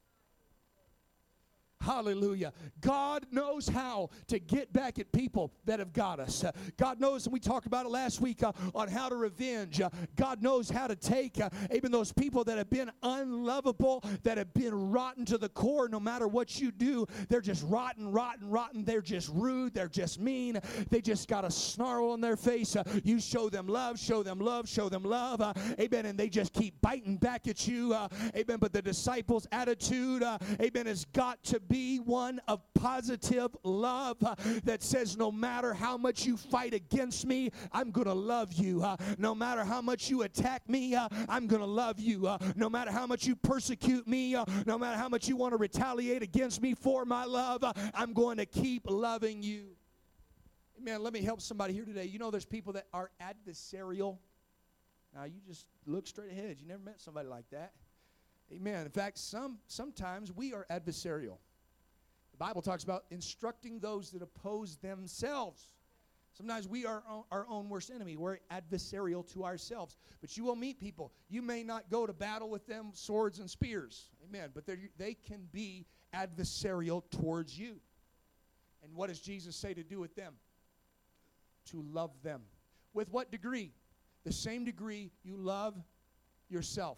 Hallelujah. God knows how to get back at people that have got us. God knows, and we talked about it last week uh, on how to revenge. Uh, God knows how to take uh, even those people that have been unlovable, that have been rotten to the core. No matter what you do, they're just rotten, rotten, rotten. They're just rude. They're just mean. They just got a snarl on their face. Uh, you show them love, show them love, show them love. Uh, amen. And they just keep biting back at you. amen. But the disciples' attitude, amen, has got to be one of positive love uh, that says, no matter how much you fight against me, I'm going to love you. Uh, no matter how much you attack me, uh, I'm going to love you. No matter how much you persecute me, no matter how much you want to retaliate against me for my love, I'm going to keep loving you. Man, let me help somebody here today. You know, there's people that are adversarial. Now, you just look straight ahead. You never met somebody like that. Amen. In fact, some sometimes we are adversarial. Bible talks about instructing those that oppose themselves. Sometimes we are our own worst enemy. We're adversarial to ourselves. But you will meet people. You may not go to battle with them, swords and spears. Amen. But they can be adversarial towards you. And what does Jesus say to do with them? To love them. With what degree? The same degree you love yourself.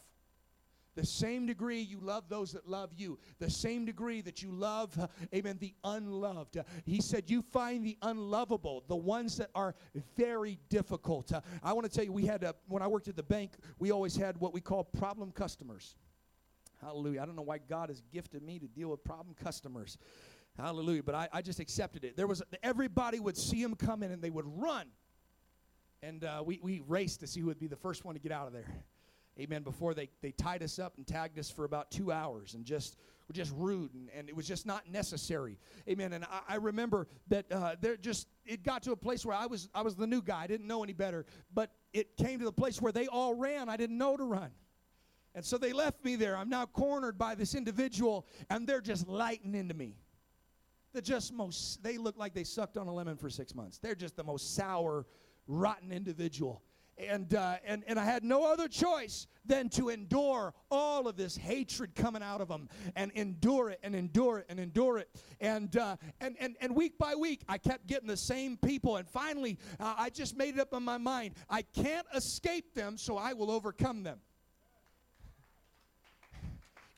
The same degree you love those that love you. The same degree that you love, uh, amen, the unloved. Uh, he said, You find the unlovable, the ones that are very difficult. Uh, I want to tell you, we had, a, when I worked at the bank, we always had what we call problem customers. Hallelujah. I don't know why God has gifted me to deal with problem customers. Hallelujah. But I, I just accepted it. There was, everybody would see him come in and they would run. And we, we raced to see who would be the first one to get out of there amen, before they, they tied us up and tagged us for about two hours and just were just rude and, and it was just not necessary. Amen. And I, I remember that uh, there just it got to a place where I was I was the new guy. I didn't know any better. But it came to the place where they all ran. I didn't know to run. And so they left me there. I'm now cornered by this individual, and they're just lighting into me. They're just most, they look like they sucked on a lemon for six months. They're just the most sour, rotten individual and, uh, and, and I had no other choice than to endure all of this hatred coming out of them and endure it and endure it and endure it. And, uh, and, and, and week by week, I kept getting the same people. And finally, uh, I just made it up in my mind I can't escape them, so I will overcome them.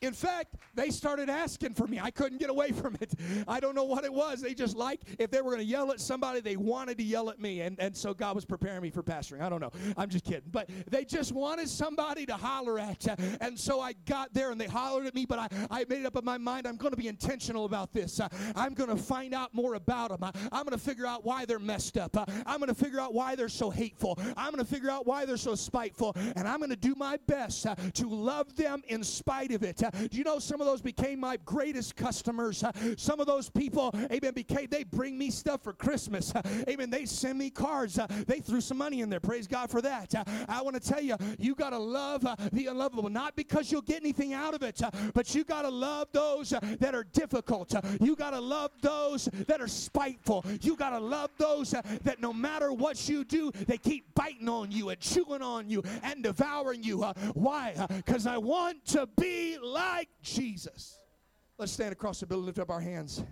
In fact, they started asking for me. I couldn't get away from it. I don't know what it was. They just like, if they were going to yell at somebody, they wanted to yell at me. And, and so God was preparing me for pastoring. I don't know. I'm just kidding. But they just wanted somebody to holler at. And so I got there and they hollered at me, but I, I made up in my mind I'm going to be intentional about this. Uh, I'm going to find out more about them. I, I'm going to figure out why they're messed up. Uh, I'm going to figure out why they're so hateful. I'm going to figure out why they're so spiteful. And I'm going to do my best uh, to love them in spite of it. Do you know some of those became my greatest customers? Uh, some of those people, amen, became, they bring me stuff for Christmas. Uh, amen. They send me cards. Uh, they threw some money in there. Praise God for that. Uh, I want to tell you, you got to love uh, the unlovable, not because you'll get anything out of it, uh, but you got to love those that are difficult. you got to love those that are spiteful. You got to love those that no matter what you do, they keep biting on you and chewing on you and devouring you. why? Because I want to be like like Jesus. Let's stand across the building, lift up our hands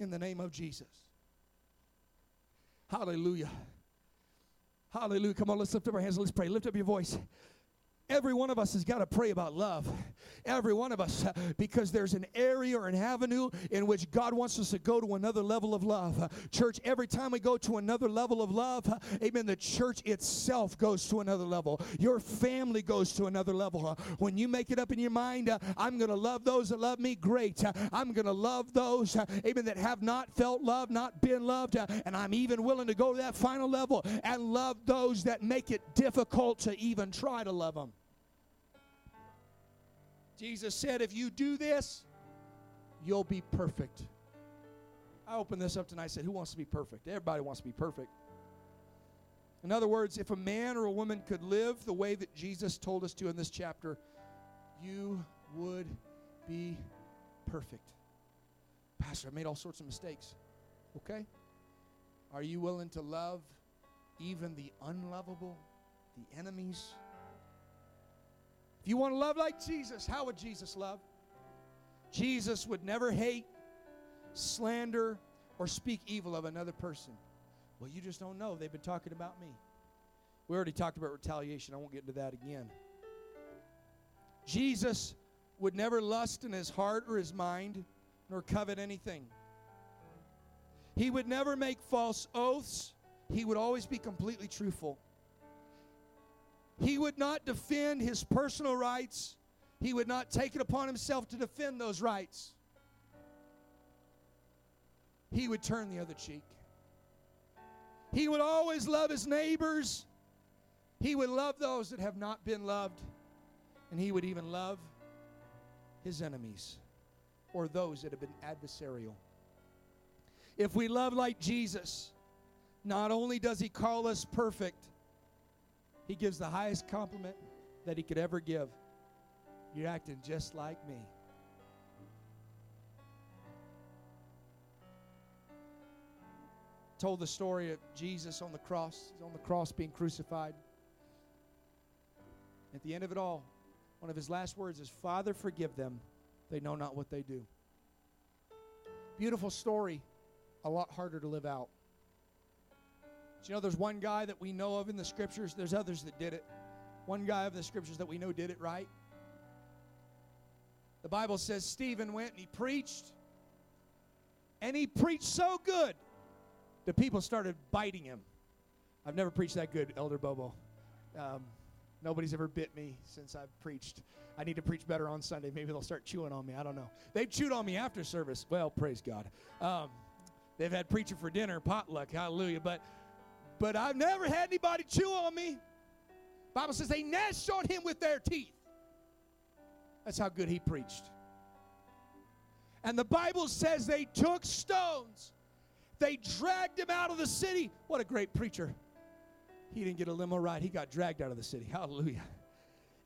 in the name of Jesus. Hallelujah. Hallelujah. Come on, let's lift up our hands. Let's pray. Lift up your voice. Every one of us has got to pray about love. Every one of us, because there's an area or an avenue in which God wants us to go to another level of love. Church, every time we go to another level of love, amen, the church itself goes to another level. Your family goes to another level. When you make it up in your mind, I'm going to love those that love me, great. I'm going to love those, amen, that have not felt love, not been loved, and I'm even willing to go to that final level and love those that make it difficult to even try to love them. Jesus said, if you do this, you'll be perfect. I opened this up tonight. I said, Who wants to be perfect? Everybody wants to be perfect. In other words, if a man or a woman could live the way that Jesus told us to in this chapter, you would be perfect. Pastor, I made all sorts of mistakes. Okay? Are you willing to love even the unlovable, the enemies, if you want to love like Jesus, how would Jesus love? Jesus would never hate, slander, or speak evil of another person. Well, you just don't know. They've been talking about me. We already talked about retaliation. I won't get into that again. Jesus would never lust in his heart or his mind, nor covet anything. He would never make false oaths. He would always be completely truthful. He would not defend his personal rights. He would not take it upon himself to defend those rights. he would turn the other cheek. He would always love his neighbors. He would love those that have not been loved. And he would even love his enemies or those that have been adversarial. If we love like Jesus, not only does he call us perfect, he gives the highest compliment that he could ever give. You're acting just like me. Told the story of Jesus on the cross. On the cross being crucified. At the end of it all, one of his last words is, Father, forgive them. They know not what they do. Beautiful story, a lot harder to live out. You know there's one guy that we know of in the scriptures? There's others that did it. One guy of the scriptures that we know did it right. The Bible says Stephen went and he preached. And he preached so good, the people started biting him. I've never preached that good, Elder Bobo. Um, nobody's ever bit me since I've preached. I need to preach better on Sunday. Maybe they'll start chewing on me. I don't know. They've chewed on me after service. Well, praise God. Um, they've had preaching for dinner, potluck, hallelujah. But but I've never had anybody chew on me. Bible says they gnashed on him with their teeth. That's how good he preached. And the Bible says they took stones. They dragged him out of the city. What a great preacher. He didn't get a limo ride, he got dragged out of the city. Hallelujah.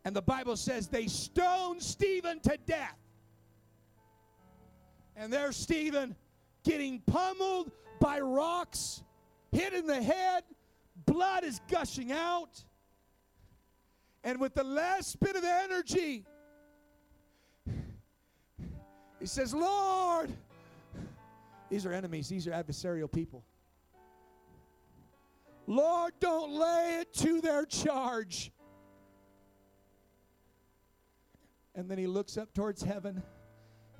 And the Bible says they stoned Stephen to death. And there's Stephen getting pummeled by rocks, hit in the head, blood is gushing out. And with the last bit of energy, he says, Lord, these are enemies, these are adversarial people. Lord, don't lay it to their charge. And then he looks up towards heaven.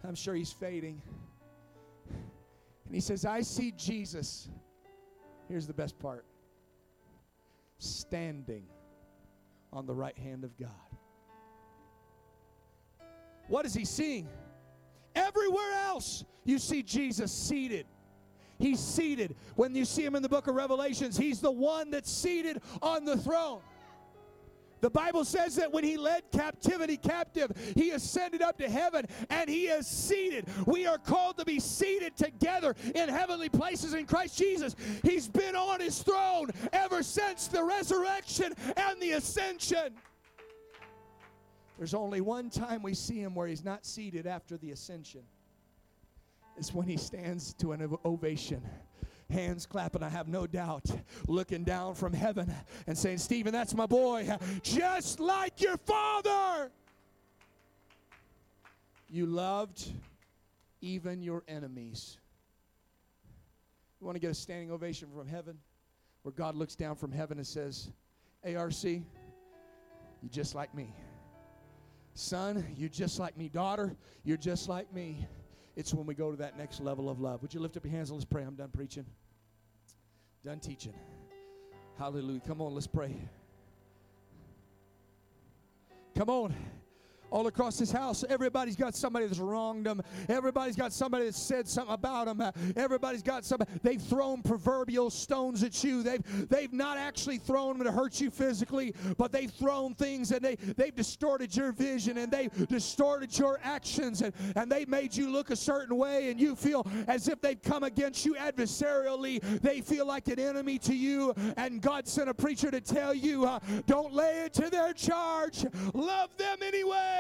I'm sure he's fading. And he says, I see Jesus. Here's the best part standing on the right hand of God. What is he seeing? Everywhere else, you see Jesus seated. He's seated. When you see him in the book of Revelations, he's the one that's seated on the throne. The Bible says that when he led captivity captive, he ascended up to heaven and he is seated. We are called to be seated together in heavenly places in Christ Jesus. He's been on his throne ever since the resurrection and the ascension. There's only one time we see him where he's not seated after the ascension. It's when he stands to an ovation hands clapping, I have no doubt, looking down from heaven and saying, Stephen, that's my boy, just like your father. You loved even your enemies. You want to get a standing ovation from heaven where God looks down from heaven and says, ARC, you just like me. Son, you're just like me. Daughter, you're just like me. It's when we go to that next level of love. Would you lift up your hands and let's pray? I'm done preaching, done teaching. Hallelujah. Come on, let's pray. Come on all across this house. Everybody's got somebody that's wronged them. Everybody's got somebody that said something about them. Everybody's got somebody. They've thrown proverbial stones at you. They've they've not actually thrown them to hurt you physically, but they've thrown things and they they've distorted your vision and they've distorted your actions and and they made you look a certain way and you feel as if they've come against you adversarially. They feel like an enemy to you. And God sent a preacher to tell you, uh, don't lay it to their charge. Love them anyway.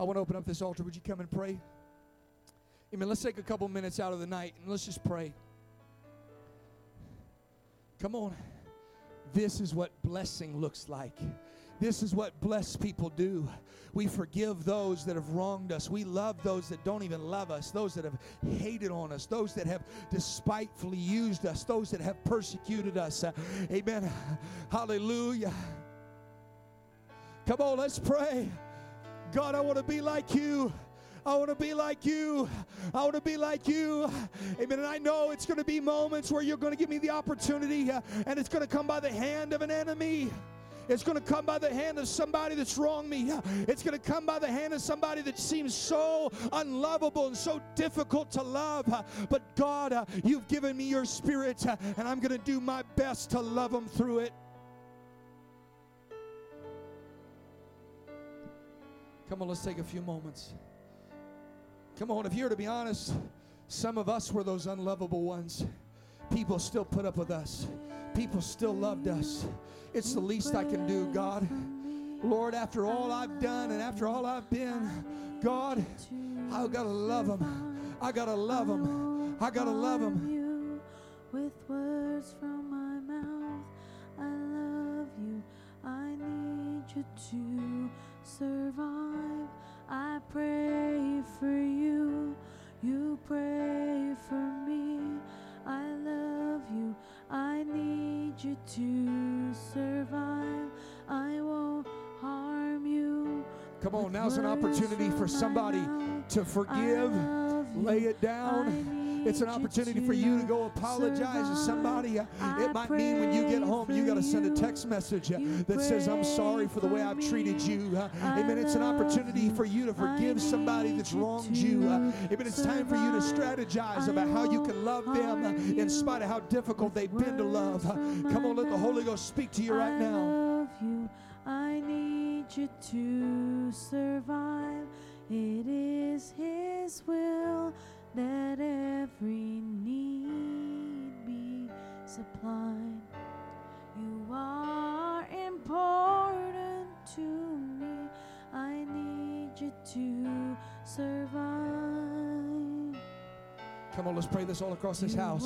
I want to open up this altar. Would you come and pray? Amen. Let's take a couple minutes out of the night and let's just pray. Come on. This is what blessing looks like. This is what blessed people do. We forgive those that have wronged us. We love those that don't even love us, those that have hated on us, those that have despitefully used us, those that have persecuted us. Amen. Hallelujah. Come on, let's pray. God, I want to be like you. I want to be like you. I want to be like you. Amen. And I know it's going to be moments where you're going to give me the opportunity, uh, and it's going to come by the hand of an enemy. It's going to come by the hand of somebody that's wronged me. It's going to come by the hand of somebody that seems so unlovable and so difficult to love. But God, you've given me your spirit, and I'm going to do my best to love them through it. Come on, let's take a few moments. Come on, if you're to be honest, some of us were those unlovable ones. People still put up with us, people still loved us. It's the least I can do, God. Lord, after all I've done and after all I've been, God, I've got to love them. I got to love them. I got to love them. With words from my mouth, I love you. I need you to survive. I pray for you. You pray for me. I love you. I need you to survive. I won't harm you. Come on, now's an opportunity for somebody to forgive, lay it down. It's an opportunity for you to go apologize to somebody. It might mean when you get home, you got to send a text message that says, I'm sorry for the way I've treated you. Amen. It's an opportunity for you to forgive somebody that's wronged you. Amen. It's time for you to strategize about how you can love them in spite of how difficult they've been to love. Come on, let the Holy Ghost speak to you right now. I need you to survive. It is His will that every need be supplied. You are important to me. I need you to survive. Come on, let's pray this all across this house.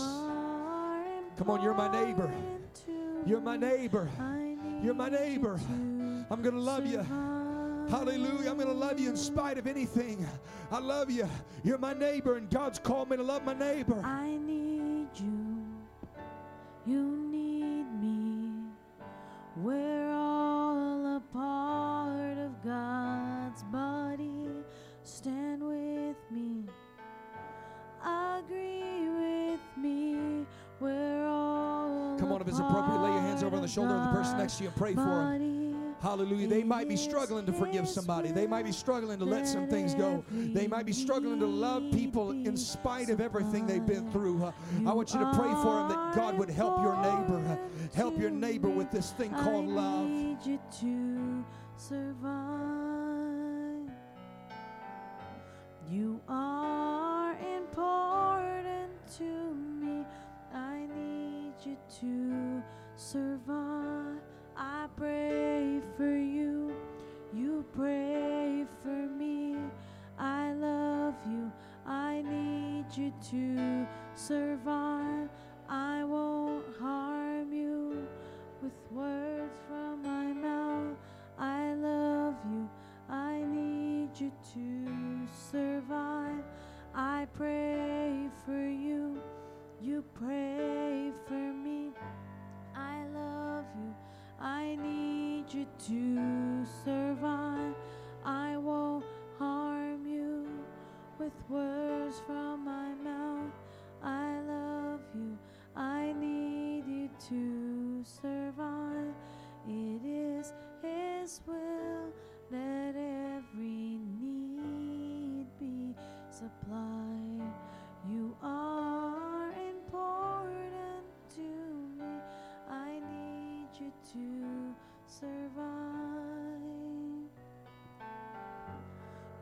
Come on, you're my neighbor. You're my neighbor. You're my neighbor. I'm going to love you. Hallelujah. I'm going to love you in spite of anything. I love you. You're my neighbor, and God's called me to love my neighbor. I need you. You need me. We're all a part of God's body. Stand with me. Agree with me. We're all. Come on, if it's appropriate, lay your hands over on the shoulder of the person next to you and pray for them. Hallelujah. They might be struggling to forgive somebody. They might be struggling to let some things go. They might be struggling to love people in spite of everything they've been through. Uh, I want you to pray for them that God would help your neighbor. Uh, help your neighbor with this thing called love.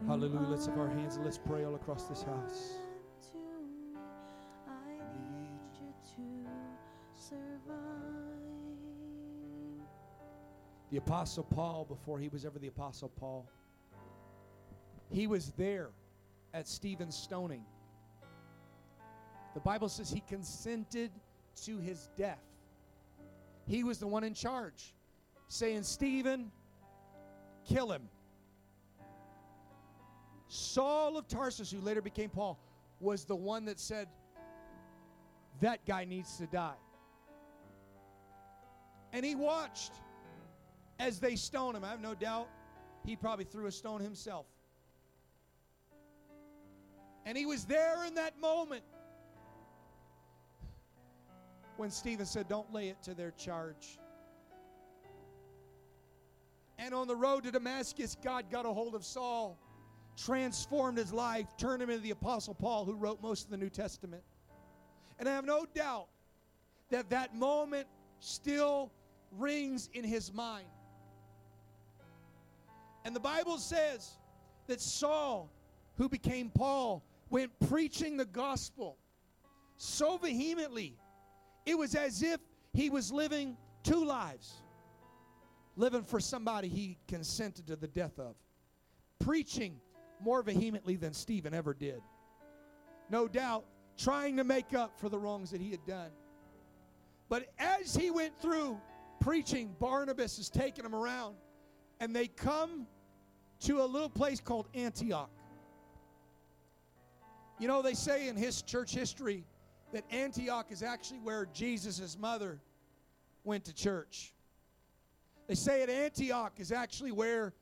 Hallelujah. Let's have our hands and let's pray all across this house. The Apostle Paul, before he was ever the Apostle Paul, he was there at Stephen's stoning. The Bible says he consented to his death. He was the one in charge, saying, Stephen, kill him. Saul of Tarsus, who later became Paul, was the one that said, That guy needs to die. And he watched as they stoned him. I have no doubt he probably threw a stone himself. And he was there in that moment when Stephen said, Don't lay it to their charge. And on the road to Damascus, God got a hold of Saul, transformed his life, turned him into the Apostle Paul, who wrote most of the New Testament. And I have no doubt that that moment still rings in his mind. And the Bible says that Saul, who became Paul, went preaching the gospel so vehemently, it was as if he was living two lives living for somebody he consented to the death of, preaching more vehemently than Stephen ever did. No doubt, trying to make up for the wrongs that he had done. But as he went through preaching, Barnabas is taking him around, and they come to a little place called Antioch. You know, they say in his church history that Antioch is actually where Jesus' mother went to church. They say at Antioch is actually where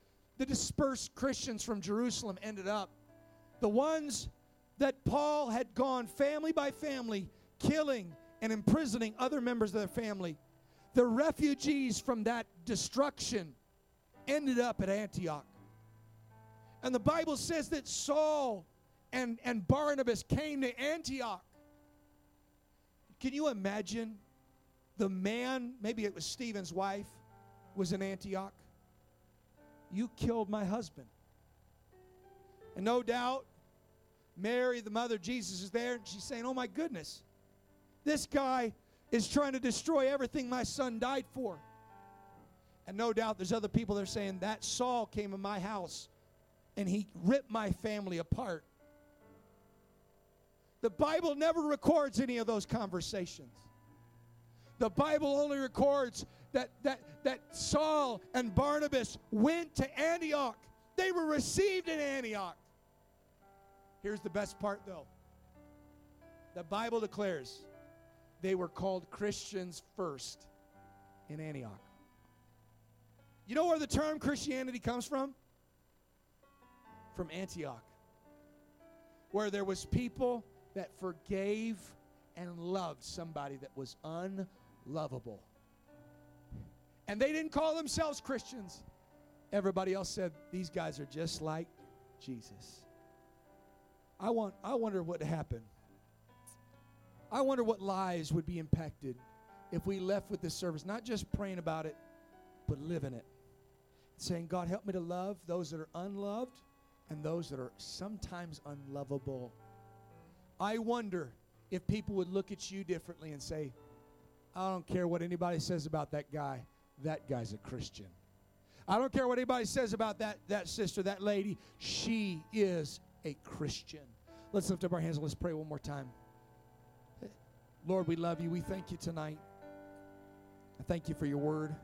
the dispersed Christians from Jerusalem ended up. The ones that Paul had gone family by family, killing and imprisoning other members of their family. The refugees from that destruction ended up at Antioch. And the Bible says that Saul and, and Barnabas came to Antioch. Can you imagine the man, maybe it was Stephen's wife, was in Antioch? You killed my husband. And no doubt, Mary, the mother of Jesus, is there, and she's saying, Oh my goodness, this guy is trying to destroy everything my son died for. And no doubt there's other people that are saying, That Saul came in my house and he ripped my family apart. The Bible never records any of those conversations. The Bible only records that, that, that Saul and Barnabas went to Antioch. They were received in Antioch. Here's the best part, though the Bible declares they were called Christians first in Antioch. You know where the term Christianity comes from? From Antioch, where there was people that forgave and loved somebody that was unlovable. And they didn't call themselves Christians. Everybody else said, These guys are just like Jesus. I, want, I wonder what happened. I wonder what lives would be impacted if we left with this service, not just praying about it, but living it. Saying, God, help me to love those that are unloved and those that are sometimes unlovable. I wonder if people would look at you differently and say, I don't care what anybody says about that guy, that guy's a Christian. I don't care what anybody says about that, that sister, that lady, she is a Christian. Let's lift up our hands and let's pray one more time. Lord, we love you. We thank you tonight. I thank you for your word.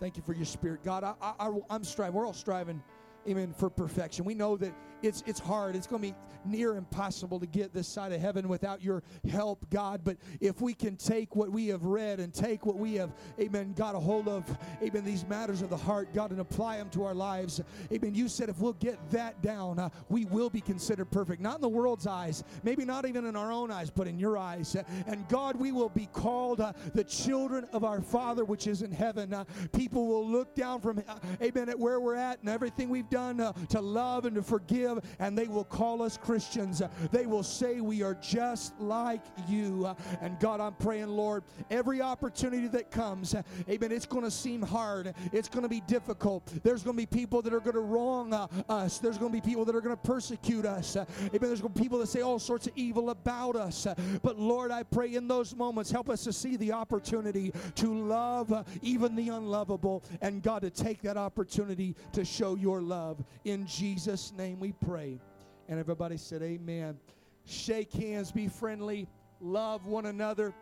Thank you for your spirit. God, I, I, I'm striving. We're all striving, amen, for perfection. We know that it's it's hard. It's going to be near impossible to get this side of heaven without your help, God. But if we can take what we have read and take what we have, amen, got a hold of, amen, these matters of the heart, God, and apply them to our lives, amen. You said if we'll get that down, uh, we will be considered perfect. Not in the world's eyes, maybe not even in our own eyes, but in your eyes. And God, we will be called uh, the children of our Father which is in heaven. Uh, people will look down from, uh, amen, at where we're at and everything we've done uh, to love and to forgive, and they will call us Christians. They will say we are just like you. And God, I'm praying, Lord, every opportunity that comes, amen, it's going to seem hard. It's going to be difficult. There's going to be people that are going to wrong uh, us. There's going to be people that are going to persecute us. Uh, amen. There's going to be people that say all sorts of evil about us. Uh, but Lord, I pray in those moments, help us to see the opportunity to love uh, even the unlovable. And God, to take that opportunity to show your love. In Jesus' name we pray. And everybody said, Amen. Shake hands, be friendly, love one another.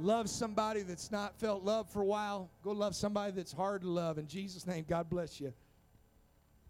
Love somebody that's not felt love for a while. Go love somebody that's hard to love. In Jesus' name, God bless you.